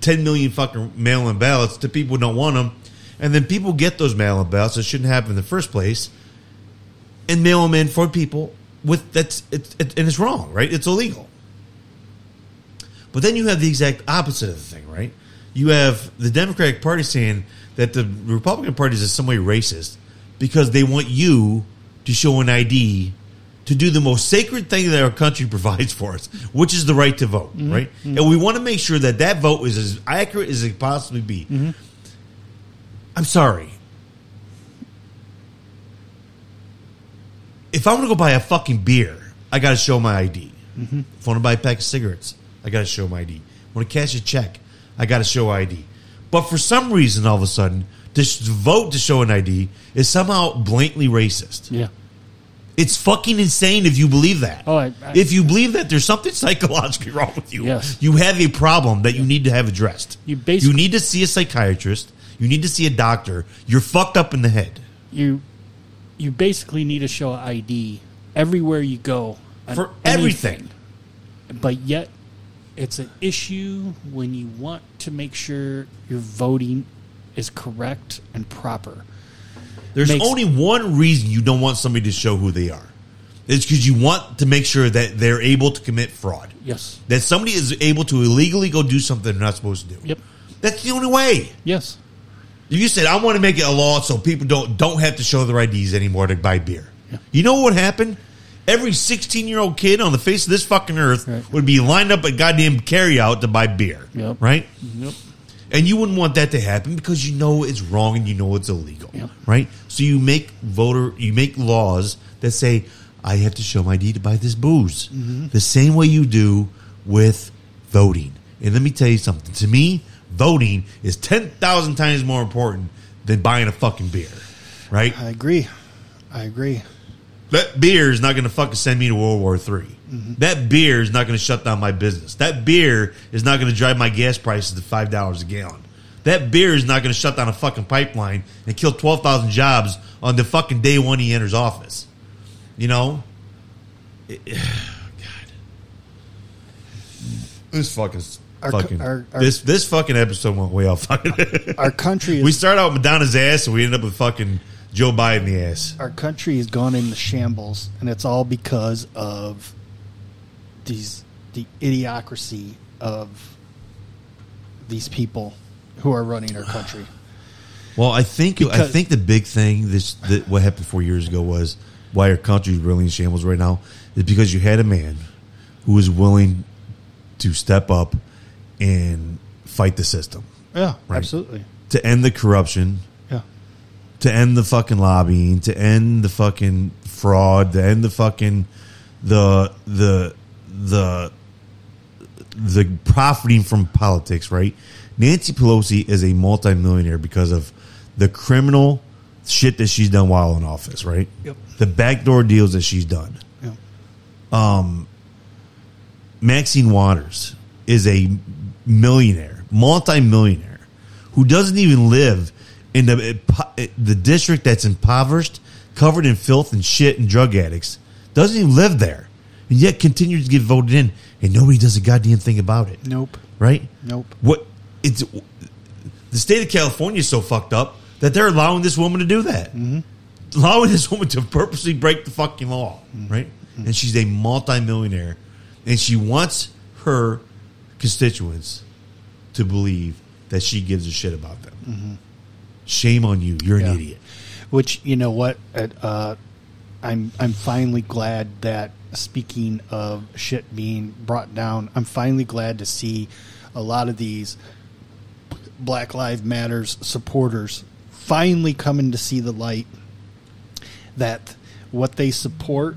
S1: 10 million fucking mail-in ballots to people who don't want them, and then people get those mail-in ballots that shouldn't happen in the first place, and mail them in for people with that's it's it, and it's wrong, right? It's illegal. But then you have the exact opposite of the thing, right? You have the Democratic Party saying that the Republican Party is in some way racist because they want you to show an ID to do the most sacred thing that our country provides for us, which is the right to vote, mm-hmm. right? Mm-hmm. And we want to make sure that that vote is as accurate as it possibly be. Mm-hmm. I'm sorry. If I want to go buy a fucking beer, I got to show my ID. If I want to buy a pack of cigarettes, I got to show my ID. When I cash a check, I got to show ID. But for some reason, all of a sudden, to vote to show an ID is somehow blatantly racist.
S2: Yeah.
S1: It's fucking insane if you believe that.
S2: Oh, I- I-
S1: if you believe that there's something psychologically wrong with you,
S2: Yes.
S1: you have a problem that you need to have addressed.
S2: You basically-
S1: you need to see a psychiatrist. You need to see a doctor. You're fucked up in the head.
S2: You you basically need to show an ID everywhere you go
S1: For
S2: anything.
S1: everything.
S2: But yet it's an issue when you want to make sure your voting is correct and proper.
S1: There's
S2: Makes-
S1: only one reason you don't want somebody to show who they are. It's because you want to make sure that they're able to commit fraud.
S2: Yes.
S1: That somebody is able to illegally go do something they're not supposed to do.
S2: Yep.
S1: That's the only way.
S2: Yes.
S1: You said I want to make it a law so people don't don't have to show their IDs anymore to buy beer,
S2: Yeah.
S1: you know what happened? Every sixteen year old kid on the face of this fucking earth
S2: Right.
S1: would be lined up at goddamn carryout to buy beer.
S2: Yep.
S1: Right?
S2: Yep.
S1: And you wouldn't want that to happen because you know it's wrong and you know it's illegal.
S2: Yeah.
S1: Right? So you make voter you make laws that say I have to show my ID to buy this booze. Mm-hmm. The same way you do with voting. And let me tell you something. To me, voting is ten thousand times more important than buying a fucking beer. Right?
S3: I agree. I agree.
S1: That beer is not going to fucking send me to World War III. Mm-hmm. That beer is not going to shut down my business. That beer is not going to drive my gas prices to five dollars a gallon. That beer is not going to shut down a fucking pipeline and kill twelve thousand jobs on the fucking day one he enters office. You know, It- God, this fucking
S3: Our
S1: fucking
S3: our- our-
S1: this this fucking episode went way off. Fucking
S3: Our country is
S1: we start out with Madonna's ass, and we end up with fucking Joe Biden the ass.
S3: our country has gone into shambles, and it's all because of these the idiocracy of these people who are running our country.
S1: Well, I think I think the big thing this that what happened four years ago was why our country is really in shambles right now is because you had a man who was willing to step up and fight the system
S3: Yeah,
S1: Right.
S3: absolutely.
S1: to end the corruption,
S3: Yeah,
S1: to end the fucking lobbying, to end the fucking fraud, to end the fucking the the the the profiting from politics, right? Nancy Pelosi is a multimillionaire because of the criminal shit that she's done while in office, right?
S3: Yep.
S1: The backdoor deals that she's done.
S3: yeah.
S1: Um, Maxine Waters is a millionaire, multimillionaire, who doesn't even live in the the district that's impoverished, covered in filth and shit and drug addicts. Doesn't even live there, and yet continues to get voted in, and nobody does a goddamn thing about it.
S3: Nope.
S1: Right?
S3: Nope.
S1: What it's the state of California is so fucked up that they're allowing this woman to do that, mm-hmm. allowing this woman to purposely break the fucking law, mm-hmm. right? Mm-hmm. And she's a multimillionaire, and she wants her constituents to believe that she gives a shit about them. Shame on you! You're an idiot.
S2: Which you know what, uh, I'm I'm finally glad that speaking of shit being brought down, I'm finally glad to see a lot of these Black Lives Matters supporters finally coming to see the light that what they support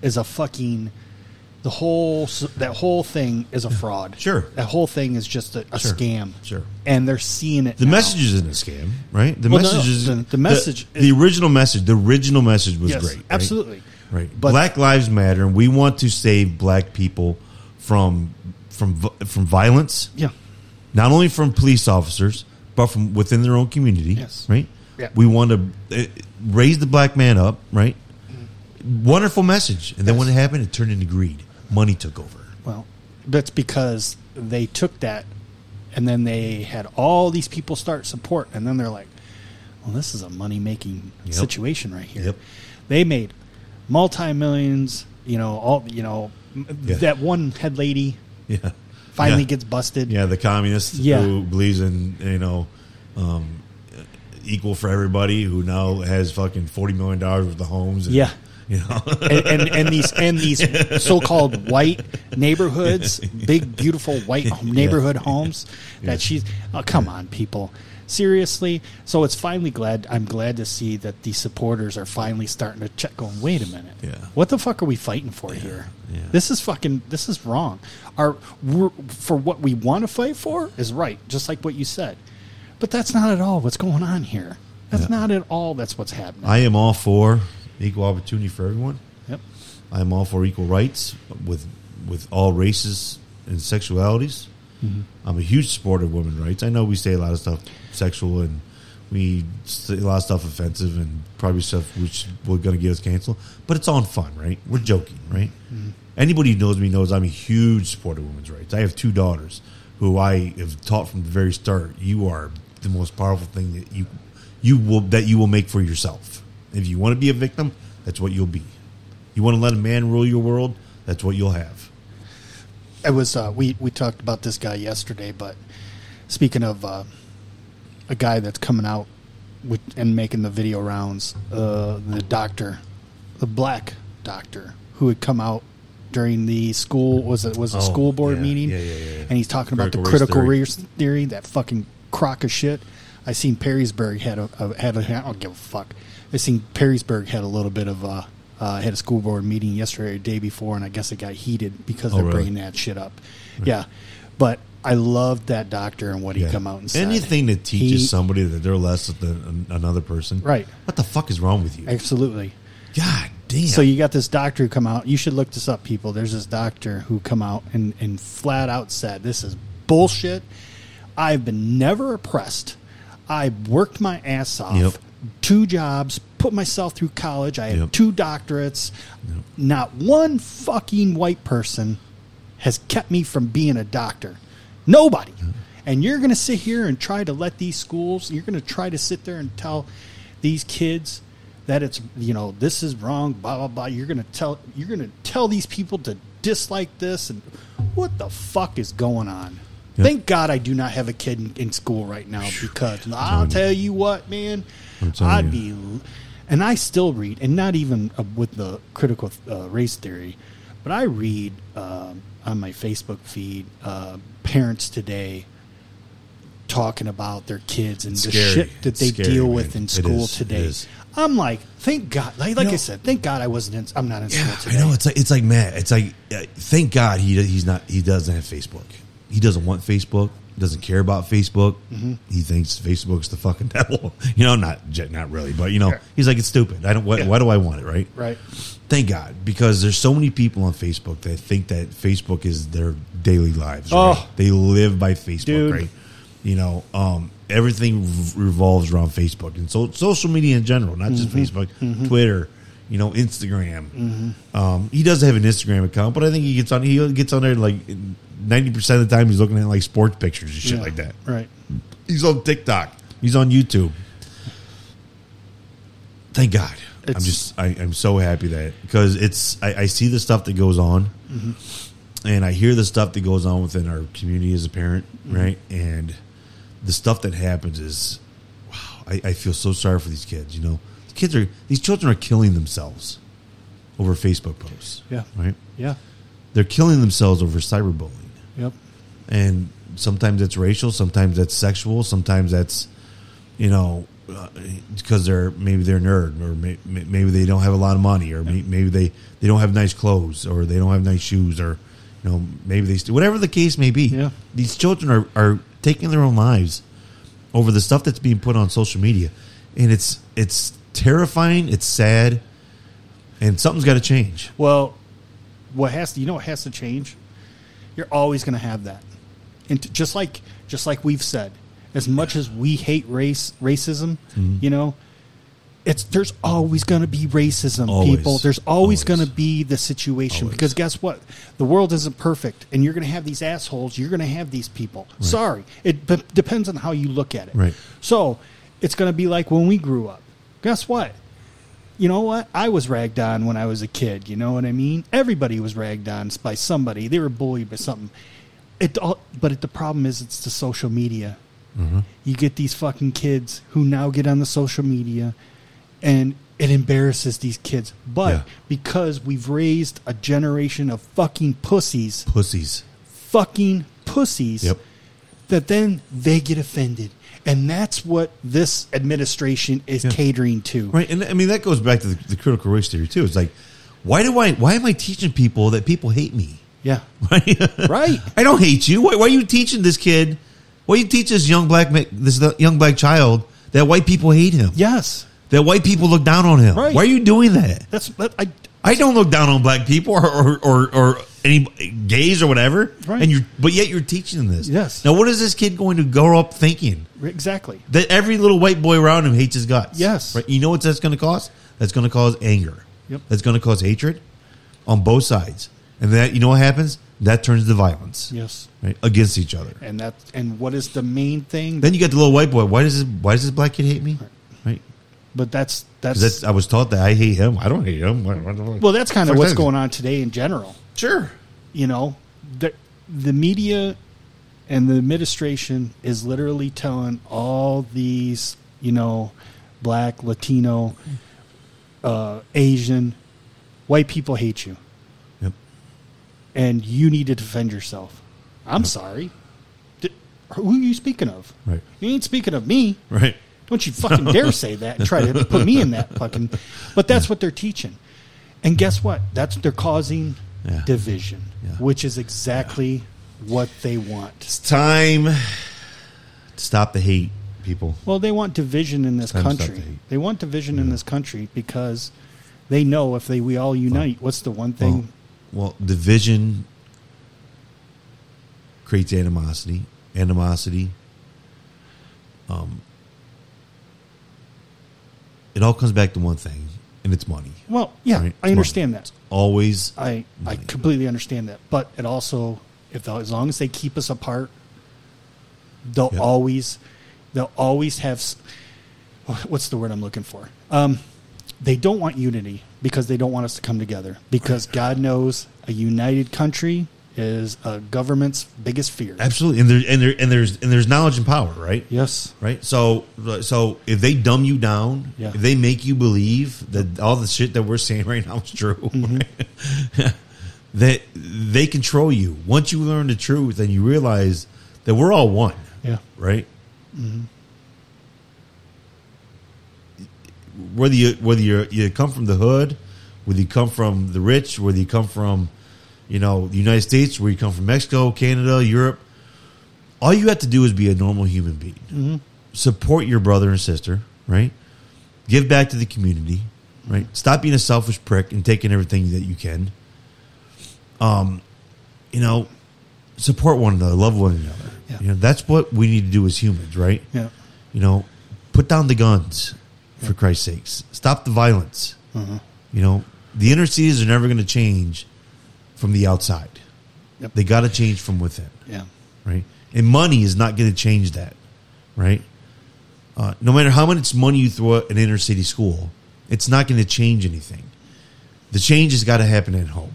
S2: is a fucking the whole that whole thing is a fraud.
S1: Sure.
S2: that whole thing is just a, a
S1: Sure.
S2: scam.
S1: Sure.
S2: and they're seeing it.
S1: The
S2: now.
S1: message isn't a scam, right? The
S2: Well, no,
S1: message is
S2: the- the message
S1: The,
S2: is-
S1: the original message. The original message was
S2: Yes,
S1: great. right?
S2: absolutely.
S1: Right.
S2: But-
S1: black lives matter, and we want to save black people from from from violence.
S2: Yeah,
S1: Not only from police officers, but from within their own community.
S2: Yes.
S1: Right.
S2: Yeah.
S1: We want to uh, raise the black man up. Right. Wonderful message, and then
S2: Yes.
S1: when it happened, it turned into greed. Money took over.
S2: well, that's because they took that, and then they had all these people start support, and then they're like, "Well, this is a money making
S1: Yep.
S2: situation right here."
S1: Yep.
S2: They made multi millions. You know, all you know,
S1: Yeah.
S2: that one head lady
S1: Yeah.
S2: finally
S1: Yeah.
S2: gets busted.
S1: Yeah, the communist
S2: Yeah.
S1: who believes in you know um, equal for everybody, who now has fucking forty million dollars worth of homes. And,
S2: Yeah.
S1: You know,
S2: and, and, and these and these so-called white neighborhoods, big beautiful white neighborhood homes that
S1: Yeah.
S2: she's. Oh, come on, people! Seriously. So it's finally glad. I'm glad to see that the supporters are finally starting to check. Going, wait a minute.
S1: Yeah.
S2: What the fuck are we fighting for here?
S1: yeah.
S2: This is fucking. This is wrong. Our we're, for what we want to fight for is right, just like what you said. But that's not at all what's going on here. That's
S1: Yeah.
S2: not at all. That's what's happening.
S1: I am all for equal opportunity for everyone.
S2: yep.
S1: I am all for equal rights with with all races and sexualities.
S2: Mm-hmm.
S1: I'm a huge supporter of women's rights. I know we say a lot of stuff sexual and we say a lot of stuff offensive and probably stuff which we're going to get us canceled, but it's all in fun, right? We're joking, right?
S2: Mm-hmm.
S1: Anybody who knows me knows I'm a huge supporter of women's rights. I have two daughters who I have taught from the very start. You are the most powerful thing that you you will that you will make for yourself. If you want to be a victim, that's what you'll be. You want to let a man rule your world, that's what you'll have.
S2: It was uh, we we talked about this guy yesterday, but speaking of uh, a guy that's coming out with, and making the video rounds, uh, the doctor, the black doctor who had come out during the school was it was a
S1: Oh,
S2: school board
S1: yeah,
S2: meeting,
S1: yeah, yeah,
S2: and he's talking about the
S1: Critical race
S2: critical
S1: theory.
S2: theory, that fucking crock of shit. I seen Perrysburg had a, a had a I don't give a fuck. I seen Perrysburg had a little bit of a uh, had a school board meeting yesterday, or day before, and I guess it got heated because
S1: Oh,
S2: they're
S1: really?
S2: bringing that shit up. Yeah, but I loved that doctor and what he
S1: Yeah.
S2: come out and said.
S1: Anything that teaches
S2: He-
S1: somebody that they're less than another person,
S2: Right.
S1: What the fuck is wrong with you?
S2: absolutely.
S1: God damn.
S2: So you got this doctor who come out. You should look this up, people. There's this doctor who come out and, and flat out said, "This is bullshit. I've been never oppressed. I worked my ass off,
S1: Yep.
S2: Two jobs, put myself through college. I have
S1: Yep.
S2: two doctorates. Not one fucking white person has kept me from being a doctor. Nobody. And you're going to sit here and try to let these schools, you're going to try to sit there and tell these kids that it's, you know, this is wrong, blah, blah, blah. You're going to tell, you're going to tell these people to dislike this. And what the fuck is going on? Thank God I do not have a kid in, in school right now because I'll tell you what, man, I'd
S1: you.
S2: be, and I still read, and not even uh, with the critical uh, race theory, but I read um on my Facebook feed uh, parents today talking about their kids and
S1: It's
S2: the
S1: scary.
S2: shit that they
S1: scary,
S2: deal
S1: man.
S2: with in school
S1: is.
S2: Today. I'm like, thank God. Like, like
S1: You
S2: I said, thank God I wasn't in. I'm not in
S1: Yeah,
S2: school today.
S1: I know. It's like it's like Matt. It's like uh, thank God he he's not he doesn't have Facebook. He doesn't want Facebook. Doesn't care about Facebook.
S2: Mm-hmm.
S1: He thinks Facebook's the fucking devil. You know, not not really, but you know,
S2: Yeah.
S1: he's like it's stupid. I don't. Why,
S2: Yeah.
S1: why do I want it? Right.
S2: right.
S1: Thank God, because there's so many people on Facebook that think that Facebook is their daily lives.
S2: Oh.
S1: Right? They live by Facebook,
S2: Dude.
S1: right? You know, um, everything revolves around Facebook and so social media in general, not just
S2: Mm-hmm.
S1: Facebook, Twitter, you know, Instagram. Um, he does have an Instagram account, but I think he gets on. He gets on there like ninety percent of the time. He's looking at like sports pictures and shit
S2: Yeah.
S1: like that.
S2: Right.
S1: He's on TikTok. He's on YouTube. Thank God. I'm just I, I'm so happy that because it's I, I see the stuff that goes on, mm-hmm. and I hear the stuff that goes on within our community as a parent, mm-hmm. right? And the stuff that happens is, wow, I, I feel so sorry for these kids. You know, these kids are these children are killing themselves over Facebook posts.
S2: Yeah.
S1: Right.
S2: Yeah.
S1: They're killing themselves over cyberbullying,
S2: Yep.
S1: and sometimes it's racial, sometimes that's sexual, sometimes that's you know uh, because they're maybe they're a nerd or may, may- maybe they don't have a lot of money or may, maybe they they don't have nice clothes or they don't have nice shoes or you know maybe they st- whatever the case may be.
S2: Yeah.
S1: These children are are taking their own lives over the stuff that's being put on social media, and it's it's terrifying. It's sad, and something's got to change.
S2: Well, what has to you know what has to change? You're always going to have that, and t- just like just like we've said, as much as we hate race racism,
S1: Mm-hmm.
S2: you know, it's there's always going to be racism,
S1: Always.
S2: people. There's always,
S1: Always.
S2: going to be the situation
S1: Always.
S2: because guess what? The world isn't perfect, and you're going to have these assholes. You're going to have these people. Sorry, it b- depends on how you look at it.
S1: Right.
S2: So it's going to be like when we grew up. Guess what? You know what? I was ragged on when I was a kid. You know what I mean? Everybody was ragged on by somebody. They were bullied by something. It all, but it, the problem is, it's the social media. Mm-hmm. You get these fucking kids who now get on the social media, and it embarrasses these kids. But
S1: Yeah.
S2: because we've raised a generation of fucking pussies,
S1: Pussies.
S2: fucking pussies,
S1: Yep.
S2: that then they get offended. And that's what this administration is catering to.
S1: Right, and I mean that goes back to the, the critical race theory too. It's like, why do I? Why am I teaching people that people hate me?
S2: Yeah.
S1: Right,
S2: Right.
S1: I don't hate you. Why, why are you teaching this kid? Why you teach this young black this young black child that white people hate him?
S2: Yes.
S1: That white people look down on him.
S2: Right.
S1: Why are you doing that?
S2: That's that, I
S1: I don't look down on black people or or, or, or any gays or whatever.
S2: Right.
S1: And you, but yet you're teaching them this.
S2: Yes.
S1: Now, what is this kid going to grow up thinking?
S2: exactly.
S1: That every little white boy around him hates his guts.
S2: Yes.
S1: Right. You know what that's going to cause? That's going to cause anger.
S2: Yep.
S1: That's going to cause hatred on both sides. And that you know what happens? That turns to violence.
S2: Yes.
S1: Right against each other.
S2: And that and what is the main thing?
S1: Then you get the little white boy. Why does this? Why does this black kid hate me? Right.
S2: but that's that's,
S1: That's, I was taught that I hate him. I don't hate him.
S2: Well that's kind of what's going on today in general.
S1: Sure.
S2: You know, the the media and the administration is literally telling all these, you know, black, Latino, uh, Asian, white people hate you.
S1: Yep.
S2: and you need to defend yourself. I'm sorry. D- who are you speaking of?
S1: Right.
S2: You ain't speaking of me.
S1: Right.
S2: Don't you fucking dare say that and try to put me in that fucking. But that's what they're teaching. And guess what? That's they're causing
S1: Yeah.
S2: division,
S1: Yeah.
S2: which is exactly what they want.
S1: It's time to stop the hate, people.
S2: Well, they want division in this
S1: Time to stop
S2: country.
S1: the.
S2: They want division in this country because they know if they we all unite, what's the one thing?
S1: Well, division creates animosity. Animosity. Um, it all comes back to one thing, and it's money.
S2: Well, yeah,
S1: Right.
S2: I understand that.
S1: Always.
S2: I I completely understand that, but it also if they, as long as they keep us apart, they'll
S1: Yeah.
S2: always they'll always have what's the word I'm looking for? Um, they don't want unity because they don't want us to come together because God knows a united country is a government's biggest fear.
S1: Absolutely, and there and there and there's and there's knowledge and power, right?
S2: Yes.
S1: Right. So so if they dumb you down,
S2: Yeah.
S1: if they make you believe that all the shit that we're saying right now is true,
S2: Mm-hmm.
S1: that they control you. Once you learn the truth and you realize that we're all one,
S2: Yeah.
S1: right? Whether you whether you you come from the hood, whether you come from the rich, whether you come from, you know, the United States, where you come from Mexico, Canada, Europe, all you have to do is be a normal human being. Support your brother and sister, right? Give back to the community, right? Stop being a selfish prick and taking everything that you can. Um, you know, support one another, love one another.
S2: Yeah.
S1: You know, that's what we need to do as humans, right?
S2: Yeah.
S1: You know, put down the guns for Christ's sakes. Stop the violence.
S2: Uh-huh.
S1: You know, the inner cities are never going to change from the outside.
S2: Yep.
S1: They got to change from within,
S2: Yeah.
S1: right? And money is not going to change that, right? Uh, no matter how much money you throw at an inner city school, it's not going to change anything. The change has got to happen at home.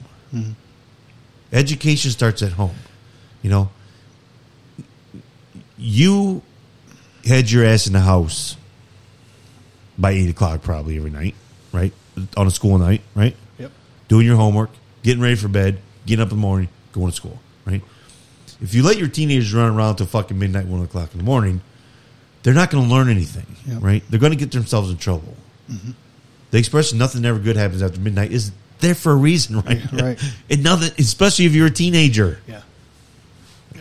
S1: Education starts at home. You know, you had your ass in the house by eight o'clock probably every night, right? On a school night, right?
S2: Yep.
S1: Doing your homework, getting ready for bed, getting up in the morning, going to school, right? If you let your teenagers run around till fucking midnight, one o'clock in the morning, they're not going to learn anything,
S2: Yep.
S1: right? They're going to get themselves in trouble. Mm-hmm. The expression "nothing ever good happens after midnight" is there for a reason, right?
S2: Yeah, right.
S1: and nothing, especially if you're a teenager.
S2: Yeah.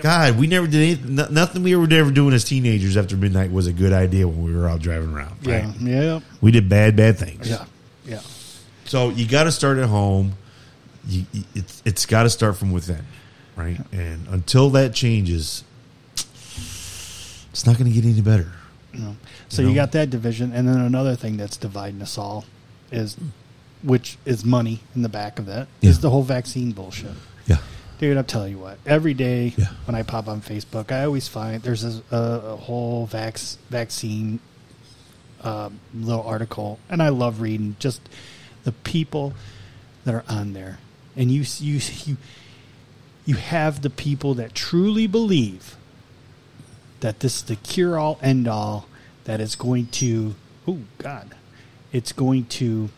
S1: God, we never did anything. Nothing we were ever doing as teenagers after midnight was a good idea when we were out driving around. Right?
S2: Yeah. Yeah.
S1: We did bad, bad things.
S2: Yeah. Yeah.
S1: So you got to start at home. You, it's it's got to start from within, right? And until that changes, it's not going to get any better.
S2: No. So
S1: You
S2: you,
S1: know?
S2: got that division, and then another thing that's dividing us all is, which is money in the back of that, is
S1: Yeah.
S2: the whole vaccine bullshit.
S1: Yeah,
S2: Dude, I'll tell you what. Every day
S1: Yeah.
S2: when I pop on Facebook, I always find there's a, a, a whole vax, vaccine um, little article, and I love reading just the people that are on there, and you you you you have the people that truly believe that this is the cure all end all that is going to oh god it's going to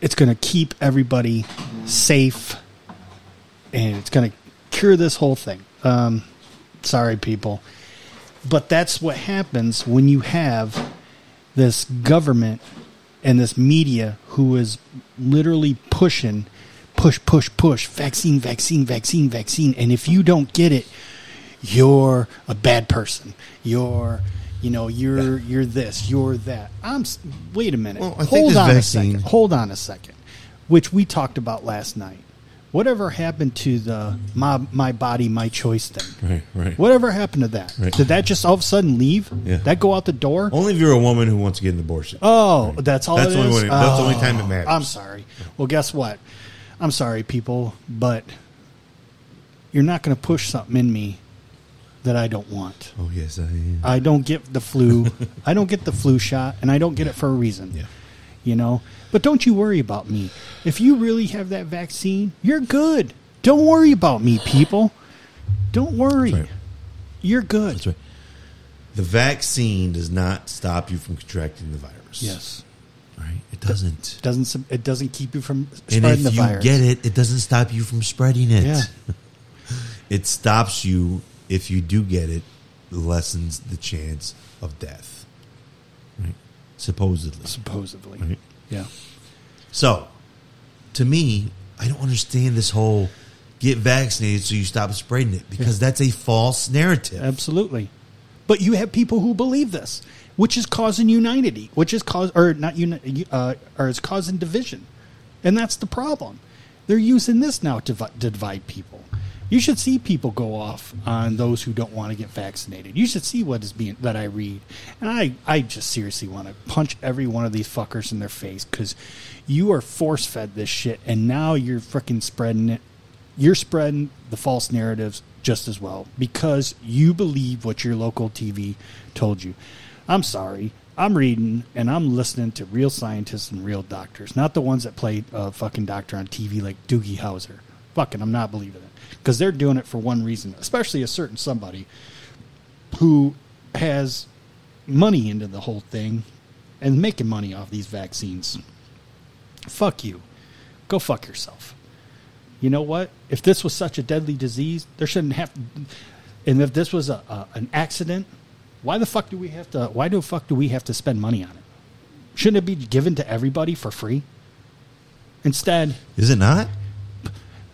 S2: it's going to keep everybody safe and it's going to cure this whole thing. Um, sorry people. But that's what happens when you have this government and this media who is literally pushing push push push vaccine vaccine vaccine vaccine. And if you don't get it you're a bad person. You're you know you're you're this you're that. I'm wait a minute.
S1: Well,
S2: hold on
S1: vaccine-
S2: a second. Hold on a second which we talked about last night whatever happened to the my my body my choice thing
S1: right, right.
S2: whatever happened to that
S1: Right.
S2: did that just all of a sudden leave
S1: Yeah.
S2: that go out the door
S1: Only if you're a woman who wants to get an abortion.
S2: Oh, that's all.
S1: That's
S2: it
S1: the only that's the only
S2: Oh,
S1: time it matters.
S2: I'm sorry. Well, guess what? I'm sorry, people, but you're not going to push something in me that I don't want.
S1: oh yes, I am.
S2: I don't get the flu. I don't get the flu shot, and I don't get it for a reason.
S1: Yeah.
S2: You know, but don't you worry about me. If you really have that vaccine, you're good. Don't worry about me, people. Don't worry.
S1: Right.
S2: You're good.
S1: That's right. The vaccine does not stop you from contracting the virus.
S2: Yes.
S1: right. It doesn't.
S2: It Doesn't it doesn't keep you from spreading And
S1: if
S2: the
S1: you
S2: virus?
S1: get it, it doesn't stop you from spreading it.
S2: Yeah.
S1: It stops you if you do get it, lessens the chance of death. Supposedly.
S2: Supposedly.
S1: Right?
S2: Yeah.
S1: So, to me, I don't understand this whole get vaccinated so you stop spreading it because that's a false narrative.
S2: Absolutely. But you have people who believe this, which is causing unity, which is cause or not uni, uh, or is causing division, and that's the problem. They're using this now to, to divide people. You should see people go off on those who don't want to get vaccinated. You should see what is being that I read, and I I just seriously want to punch every one of these fuckers in their face because you are force fed this shit, and now you're freaking spreading it you're spreading the false narratives just as well because you believe what your local TV told you. I'm sorry. I'm reading and I'm listening to real scientists and real doctors, not the ones that play a fucking doctor on TV like Doogie Howser. Fucking, I'm not believing it because they're doing it for one reason, especially a certain somebody who has money into the whole thing and making money off these vaccines. Fuck you. Go fuck yourself you know what? If this was such a deadly disease, there shouldn't have. And if this was a, a an accident, why the fuck do we have to? Why the fuck do we have to spend money on it? Shouldn't it be given to everybody for free? Instead,
S1: Is it not?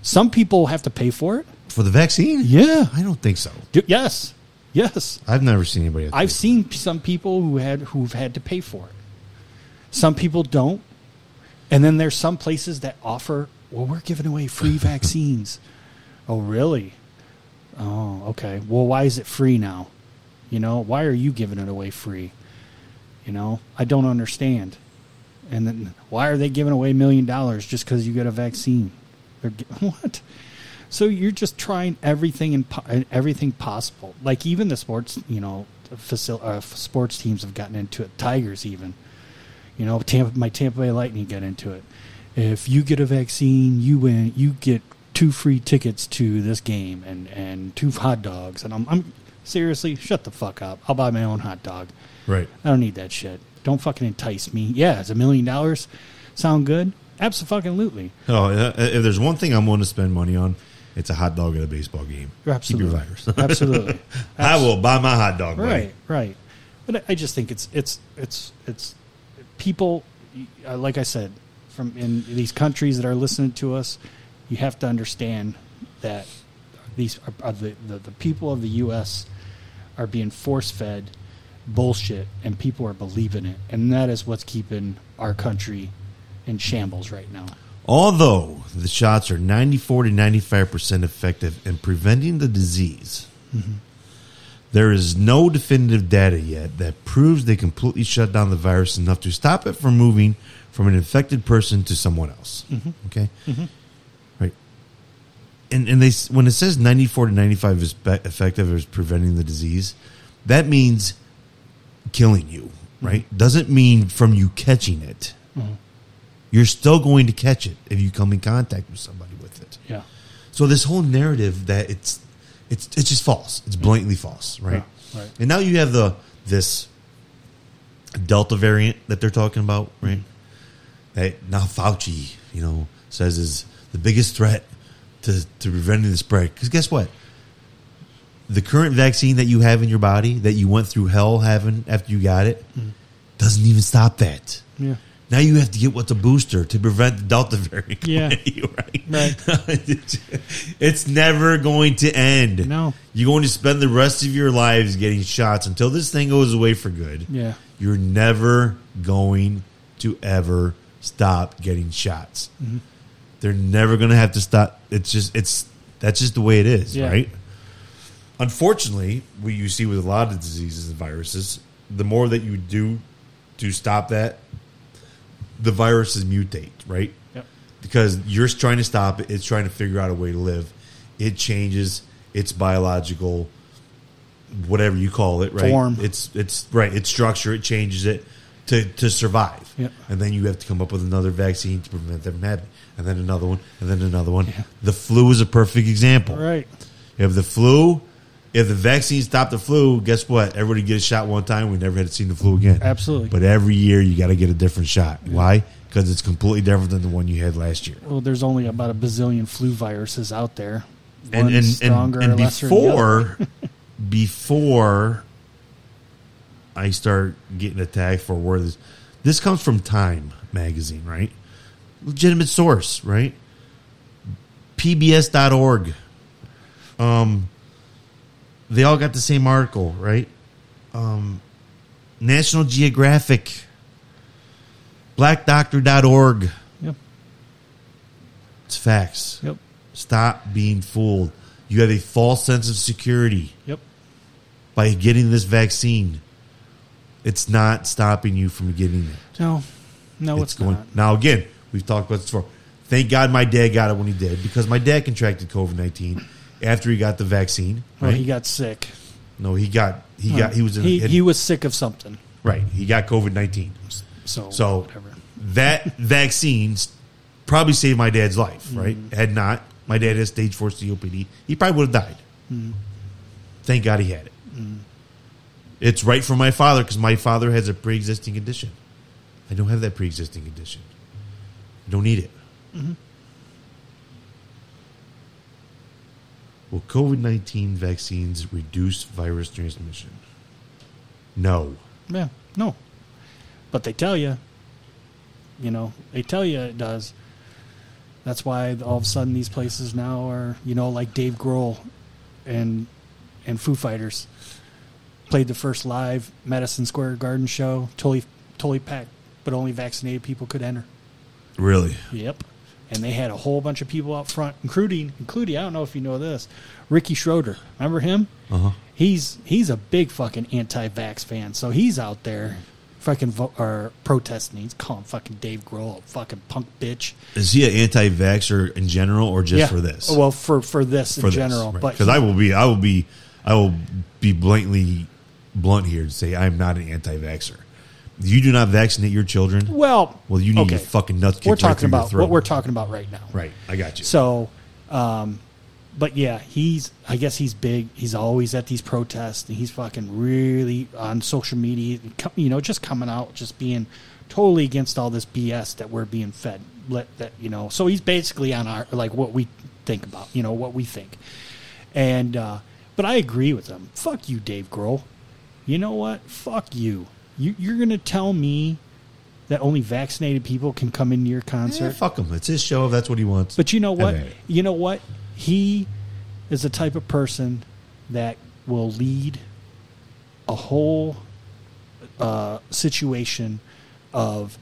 S2: Some people have to pay for it.
S1: For the vaccine?
S2: Yeah.
S1: I don't think so.
S2: Do- yes, yes.
S1: I've never seen anybody.
S2: I've seen some people who had who've had to pay for it. Some people don't, and then there's some places that offer. Well, we're giving away free vaccines. oh, really? Oh, okay. Well, why is it free now? You know, why are you giving it away free? You know, I don't understand. And then why are they giving away a million dollars just because you get a vaccine? What? So you're just trying everything and po- everything possible. Like even the sports, you know, facil- uh, sports teams have gotten into it. Tigers even. You know, Tampa, my Tampa Bay Lightning get into it. If you get a vaccine, you win. You get two free tickets to this game and and two hot dogs. And I'm, I'm seriously shut the fuck up. I'll buy my own hot dog.
S1: Right.
S2: I don't need that shit. Don't fucking entice me. Yeah, it's a million dollars sound good? Absolutely.
S1: Oh, uh, if there's one thing I'm willing to spend money on, it's a hot dog at a baseball game.
S2: Absolutely.
S1: Keep your virus.
S2: Absolutely.
S1: I will buy my hot dog. buddy.
S2: Right, right. But I- just think it's it's it's it's people. uh, Like I said, from in these countries that are listening to us, you have to understand that these are, are the, the the people of the U.S. are being force fed bullshit, and people are believing it, and that is what's keeping our country in shambles right now.
S1: Although the shots are 94 to 95% effective in preventing the disease, mm-hmm. there is no definitive data yet that proves they completely shut down the virus enough to stop it from moving from an infected person to someone else. Mm-hmm. Okay? Mm-hmm. Right. And, and they when it says 94 to 95 is effective as preventing the disease, that means killing you, right? Doesn't mean from you catching it you're still going to catch it if you come in contact with somebody with it.
S2: Yeah,
S1: So this whole narrative that it's it's it's just false. It's mm-hmm. blatantly false, right?
S2: Yeah, right.
S1: And now you have the this Delta variant that they're talking about, mm-hmm. right? That now Fauci, you know, says is the biggest threat to to preventing the spread. Because guess what? The current vaccine that you have in your body that you went through hell having after you got it mm. doesn't even stop that.
S2: yeah.
S1: Now you have to get what's a booster to prevent the Delta variant.
S2: Yeah.
S1: you, right?
S2: Right.
S1: it's never going to end.
S2: No.
S1: You're going to spend the rest of your lives getting shots until this thing goes away for good.
S2: Yeah.
S1: You're never going to ever stop getting shots.
S2: Mm-hmm.
S1: They're never going to have to stop. It's just it's that's just the way it is,
S2: Yeah.
S1: right? Unfortunately, what you see with a lot of diseases and viruses, the more that you do to stop that, the viruses mutate, right?
S2: Yep.
S1: Because you're trying to stop it, it's trying to figure out a way to live. It changes its biological, whatever you call it, right?
S2: Form.
S1: It's it's right. Its structure. It changes it to to survive.
S2: Yep.
S1: And then you have to come up with another vaccine to prevent them from happening, and then another one, and then another one. The flu is a perfect example.
S2: Right.
S1: You have the flu, if the vaccine stopped the flu, guess what? Everybody get a shot one time. We never had to see the flu again.
S2: Absolutely.
S1: But every year you got to get a different shot. Why? Because it's completely different than the one you had last year.
S2: Well, there's only about a bazillion flu viruses out there.
S1: And
S2: One
S1: and,
S2: stronger
S1: and, and
S2: lesser than the
S1: before before I start getting attacked for where this this comes from Time magazine, right? Legitimate source, right? PBS.org. Um they all got the same article, right? Um National Geographic blackdoctor.org.
S2: Yep.
S1: It's facts.
S2: Yep.
S1: Stop being fooled. You have a false sense of security
S2: Yep.
S1: by getting this vaccine. It's not stopping you from getting it.
S2: No. No, it's,
S1: going
S2: not.
S1: now. Again, we've talked about this before. Thank God my dad got it when he did because my dad contracted COVID nineteen after he got the vaccine.
S2: Well,
S1: Right?
S2: he got sick.
S1: no, he got he got he was in,
S2: he,
S1: had-
S2: he was sick of something.
S1: right. He got COVID nineteen.
S2: So,
S1: So
S2: whatever.
S1: that vaccine probably saved my dad's life, right?
S2: Mm-hmm.
S1: Had not, my dad has stage four COPD. He probably would have died.
S2: Mm-hmm.
S1: Thank God he had it. It's right for my father because my father has a pre existing condition. I don't have that pre existing condition. I don't need it. Will COVID 19 vaccines reduce virus transmission? No.
S2: Yeah, no. But they tell you, you know, they tell you it does. That's why all of a sudden these places now are, you know, like Dave Grohl and and Foo Fighters played the first live Madison Square Garden show, totally totally packed, but only vaccinated people could enter.
S1: Really?
S2: Yep. And they had a whole bunch of people out front, including including I don't know if you know this, Ricky Schroder. Remember him?
S1: Uh huh.
S2: He's he's a big fucking anti-vax fan, so he's out there fucking vo- or protesting. He's calling fucking Dave Grohl a fucking punk bitch.
S1: Is he an anti-vaxer in general or just
S2: yeah.
S1: for this?
S2: Well, for for this in general, but
S1: because I will be, I will be, I will be blatantly blunt here to say I'm not an anti-vaxxer. You do not vaccinate your children.
S2: well,
S1: Well, you need
S2: okay.
S1: your fucking nuts kicked
S2: We're talking
S1: your
S2: about what we're talking about right now.
S1: Right, I got you.
S2: So, um, but yeah, he's. I guess he's big. He's always at these protests, and he's fucking really on social media. You know, just coming out, just being totally against all this BS that we're being fed. Let that you know. So he's basically on our like what we think about. You know what we think, and uh, but I agree with him. Fuck you, Dave Grohl. You know what? Fuck you. You you're gonna tell me that only vaccinated people can come into your
S1: Yeah,
S2: concert?
S1: fuck him. It's his show. If that's what he wants.
S2: But you know what?
S1: It.
S2: You know what? He is the type of person that will lead a whole uh, situation of,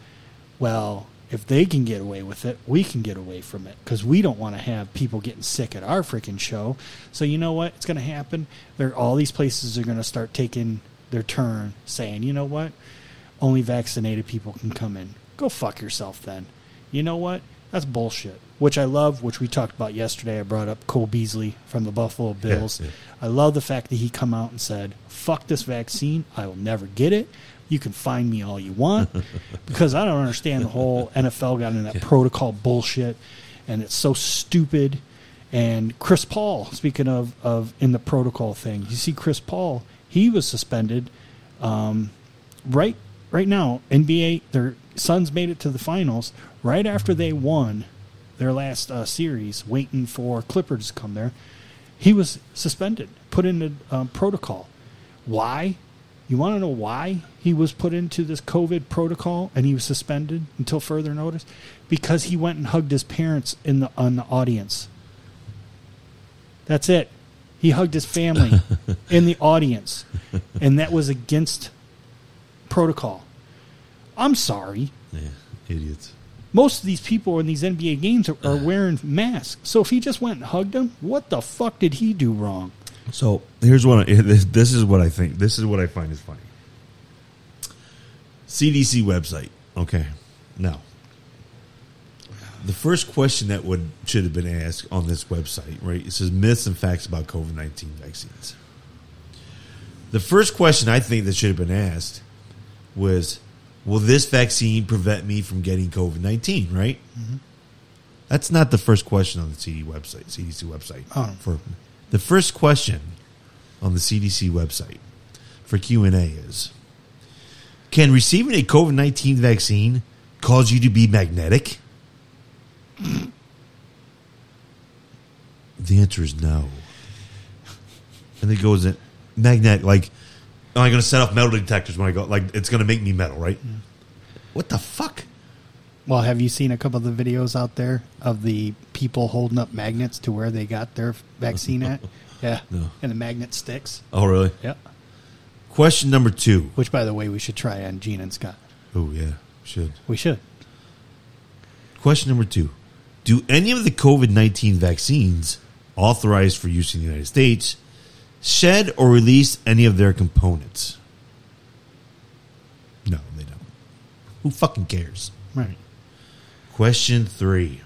S2: well, if they can get away with it, we can get away from it because we don't want to have people getting sick at our freaking show. So you know what? It's going to happen. There, all these places are going to start taking their turn, saying, you know what? Only vaccinated people can come in. Go fuck yourself then. You know what? That's bullshit. Which I love, which we talked about yesterday. I brought up Cole Beasley from the Buffalo Bills.
S1: yeah.
S2: I love the fact that he come out and said, "Fuck this vaccine. I will never get it. You can find me all you want." because I don't understand the whole NFL got in that protocol bullshit, and it's so stupid. And Chris Paul, speaking of of in the protocol thing, you see Chris Paul, he was suspended. Um, right right now, NBA their Suns made it to the finals right after they won their last uh, series, waiting for Clippers to come there. He was suspended, put into um, protocol. Why? You want to know why he was put into this COVID protocol and he was suspended until further notice? Because he went and hugged his parents in the on the audience. That's it. He hugged his family in the audience, and that was against protocol. I'm sorry.
S1: Yeah, idiots.
S2: Most of these people in these NBA games are, are wearing masks. So if he just went and hugged them, what the fuck did he do wrong?
S1: So here's what I, this, this is what I think. This is what I find is funny. CDC website. Okay, now the first question that would should have been asked on this website, right? It says myths and facts about COVID nineteen vaccines. The first question I think that should have been asked was, "Will this vaccine prevent me from getting COVID nineteen?" Right? Mm-hmm. That's not the first question on the CD website, CDC website.
S2: Oh.
S1: For the first question on the CDC website for Q and A is: Can receiving a COVID nineteen vaccine cause you to be magnetic? The answer is no. And it goes in magnet Like, am I going to set off metal detectors when I go? Like, it's going to make me metal, right? Mm. What the fuck?
S2: Well, have you seen a couple of the videos out there of the people holding up magnets to where they got their vaccine at? Yeah.
S1: No.
S2: And the magnet sticks.
S1: Oh, really?
S2: Yeah.
S1: Question number two.
S2: Which, by the way, we should try on Gene and Scott.
S1: Oh, yeah, should.
S2: We should.
S1: Question number two Do any of the COVID 19 vaccines authorized for use in the United States shed or release any of their components? No, they don't. Who fucking cares?
S2: Right.
S1: Question three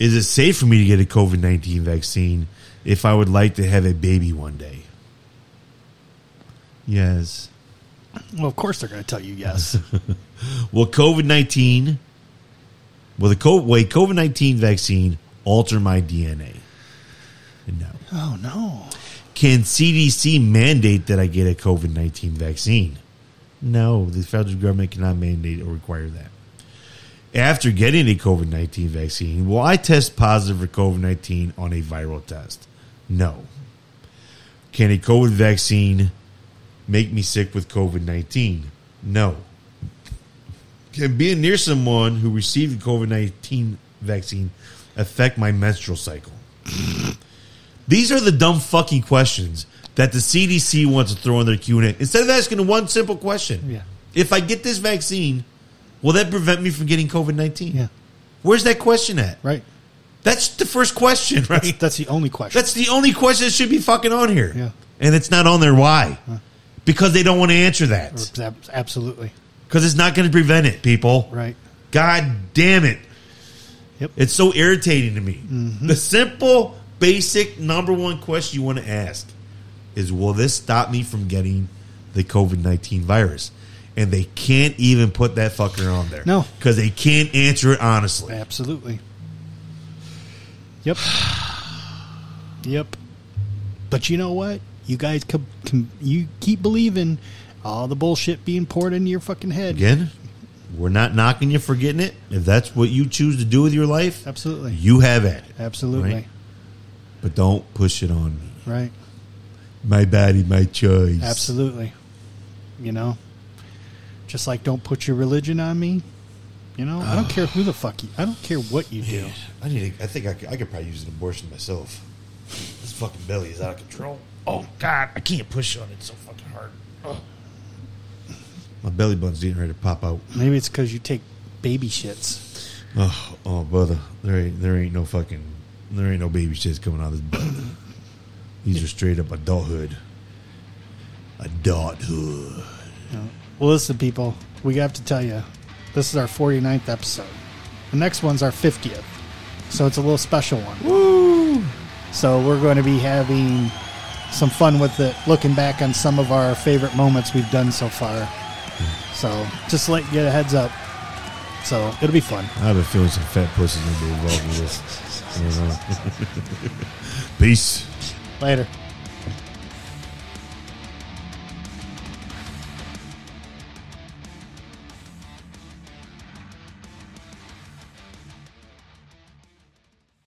S1: Is it safe for me to get a COVID 19 vaccine if I would like to have a baby one day? Yes.
S2: Well, of course they're going to tell you yes.
S1: Will COVID 19, will the co- will a COVID 19 vaccine alter my DNA? No.
S2: oh, no.
S1: Can CDC mandate that I get a COVID 19 vaccine? No, the federal government cannot mandate or require that. After getting a COVID 19 vaccine, will I test positive for COVID 19 on a viral test? No. Can a COVID vaccine make me sick with COVID 19? No. Can being near someone who received the COVID 19 vaccine affect my menstrual cycle? These are the dumb fucking questions that the CDC wants to throw in their Q and A instead of asking one simple question.
S2: Yeah.
S1: If I get this vaccine, will that prevent me from getting COVID nineteen?
S2: Yeah.
S1: Where's that question at?
S2: Right.
S1: That's the first question, right?
S2: That's, that's the only question.
S1: That's the only question that should be fucking on here.
S2: Yeah.
S1: And it's not on there. Why? Because they don't want to answer that.
S2: Absolutely.
S1: Because it's not going to prevent it, people.
S2: Right.
S1: God damn it.
S2: Yep.
S1: It's so irritating to me. Mm-hmm. The simple, basic, number one question you want to ask is Will this stop me from getting the COVID 19 virus? And they can't even put that fucker on there.
S2: No.
S1: Because they can't answer it honestly.
S2: Absolutely. Yep. Yep. But you know what? You guys com- com- you keep believing all the bullshit being poured into your fucking head.
S1: Again, we're not knocking you for getting it. If that's what you choose to do with your life,
S2: Absolutely.
S1: you have at it.
S2: Absolutely.
S1: Right? But don't push it on me.
S2: Right.
S1: My body, my choice.
S2: Absolutely. You know? Just like don't put your religion on me. You know? I don't care who the fuck you I don't care what you do.
S1: Yeah, I need. I think I could, I could probably use an abortion myself. This fucking belly is out of control. Oh God, I can't push on it so fucking hard. Ugh. My belly button's getting ready to pop out.
S2: Maybe it's because you take baby shits.
S1: Oh, oh, brother, there ain't there ain't no fucking there ain't no baby shits coming out of this butt. These are straight up adulthood. Adulthood.
S2: Well, listen, people, we have to tell you, this is our 49th episode. The next one's our 50th. So it's a little special one.
S1: Woo!
S2: So we're going to be having some fun with it, looking back on some of our favorite moments we've done so far. So just let you get a heads up. So it'll be fun.
S1: I have a feeling some fat pussy's gonna be involved with this. Don't know. Peace.
S2: Later.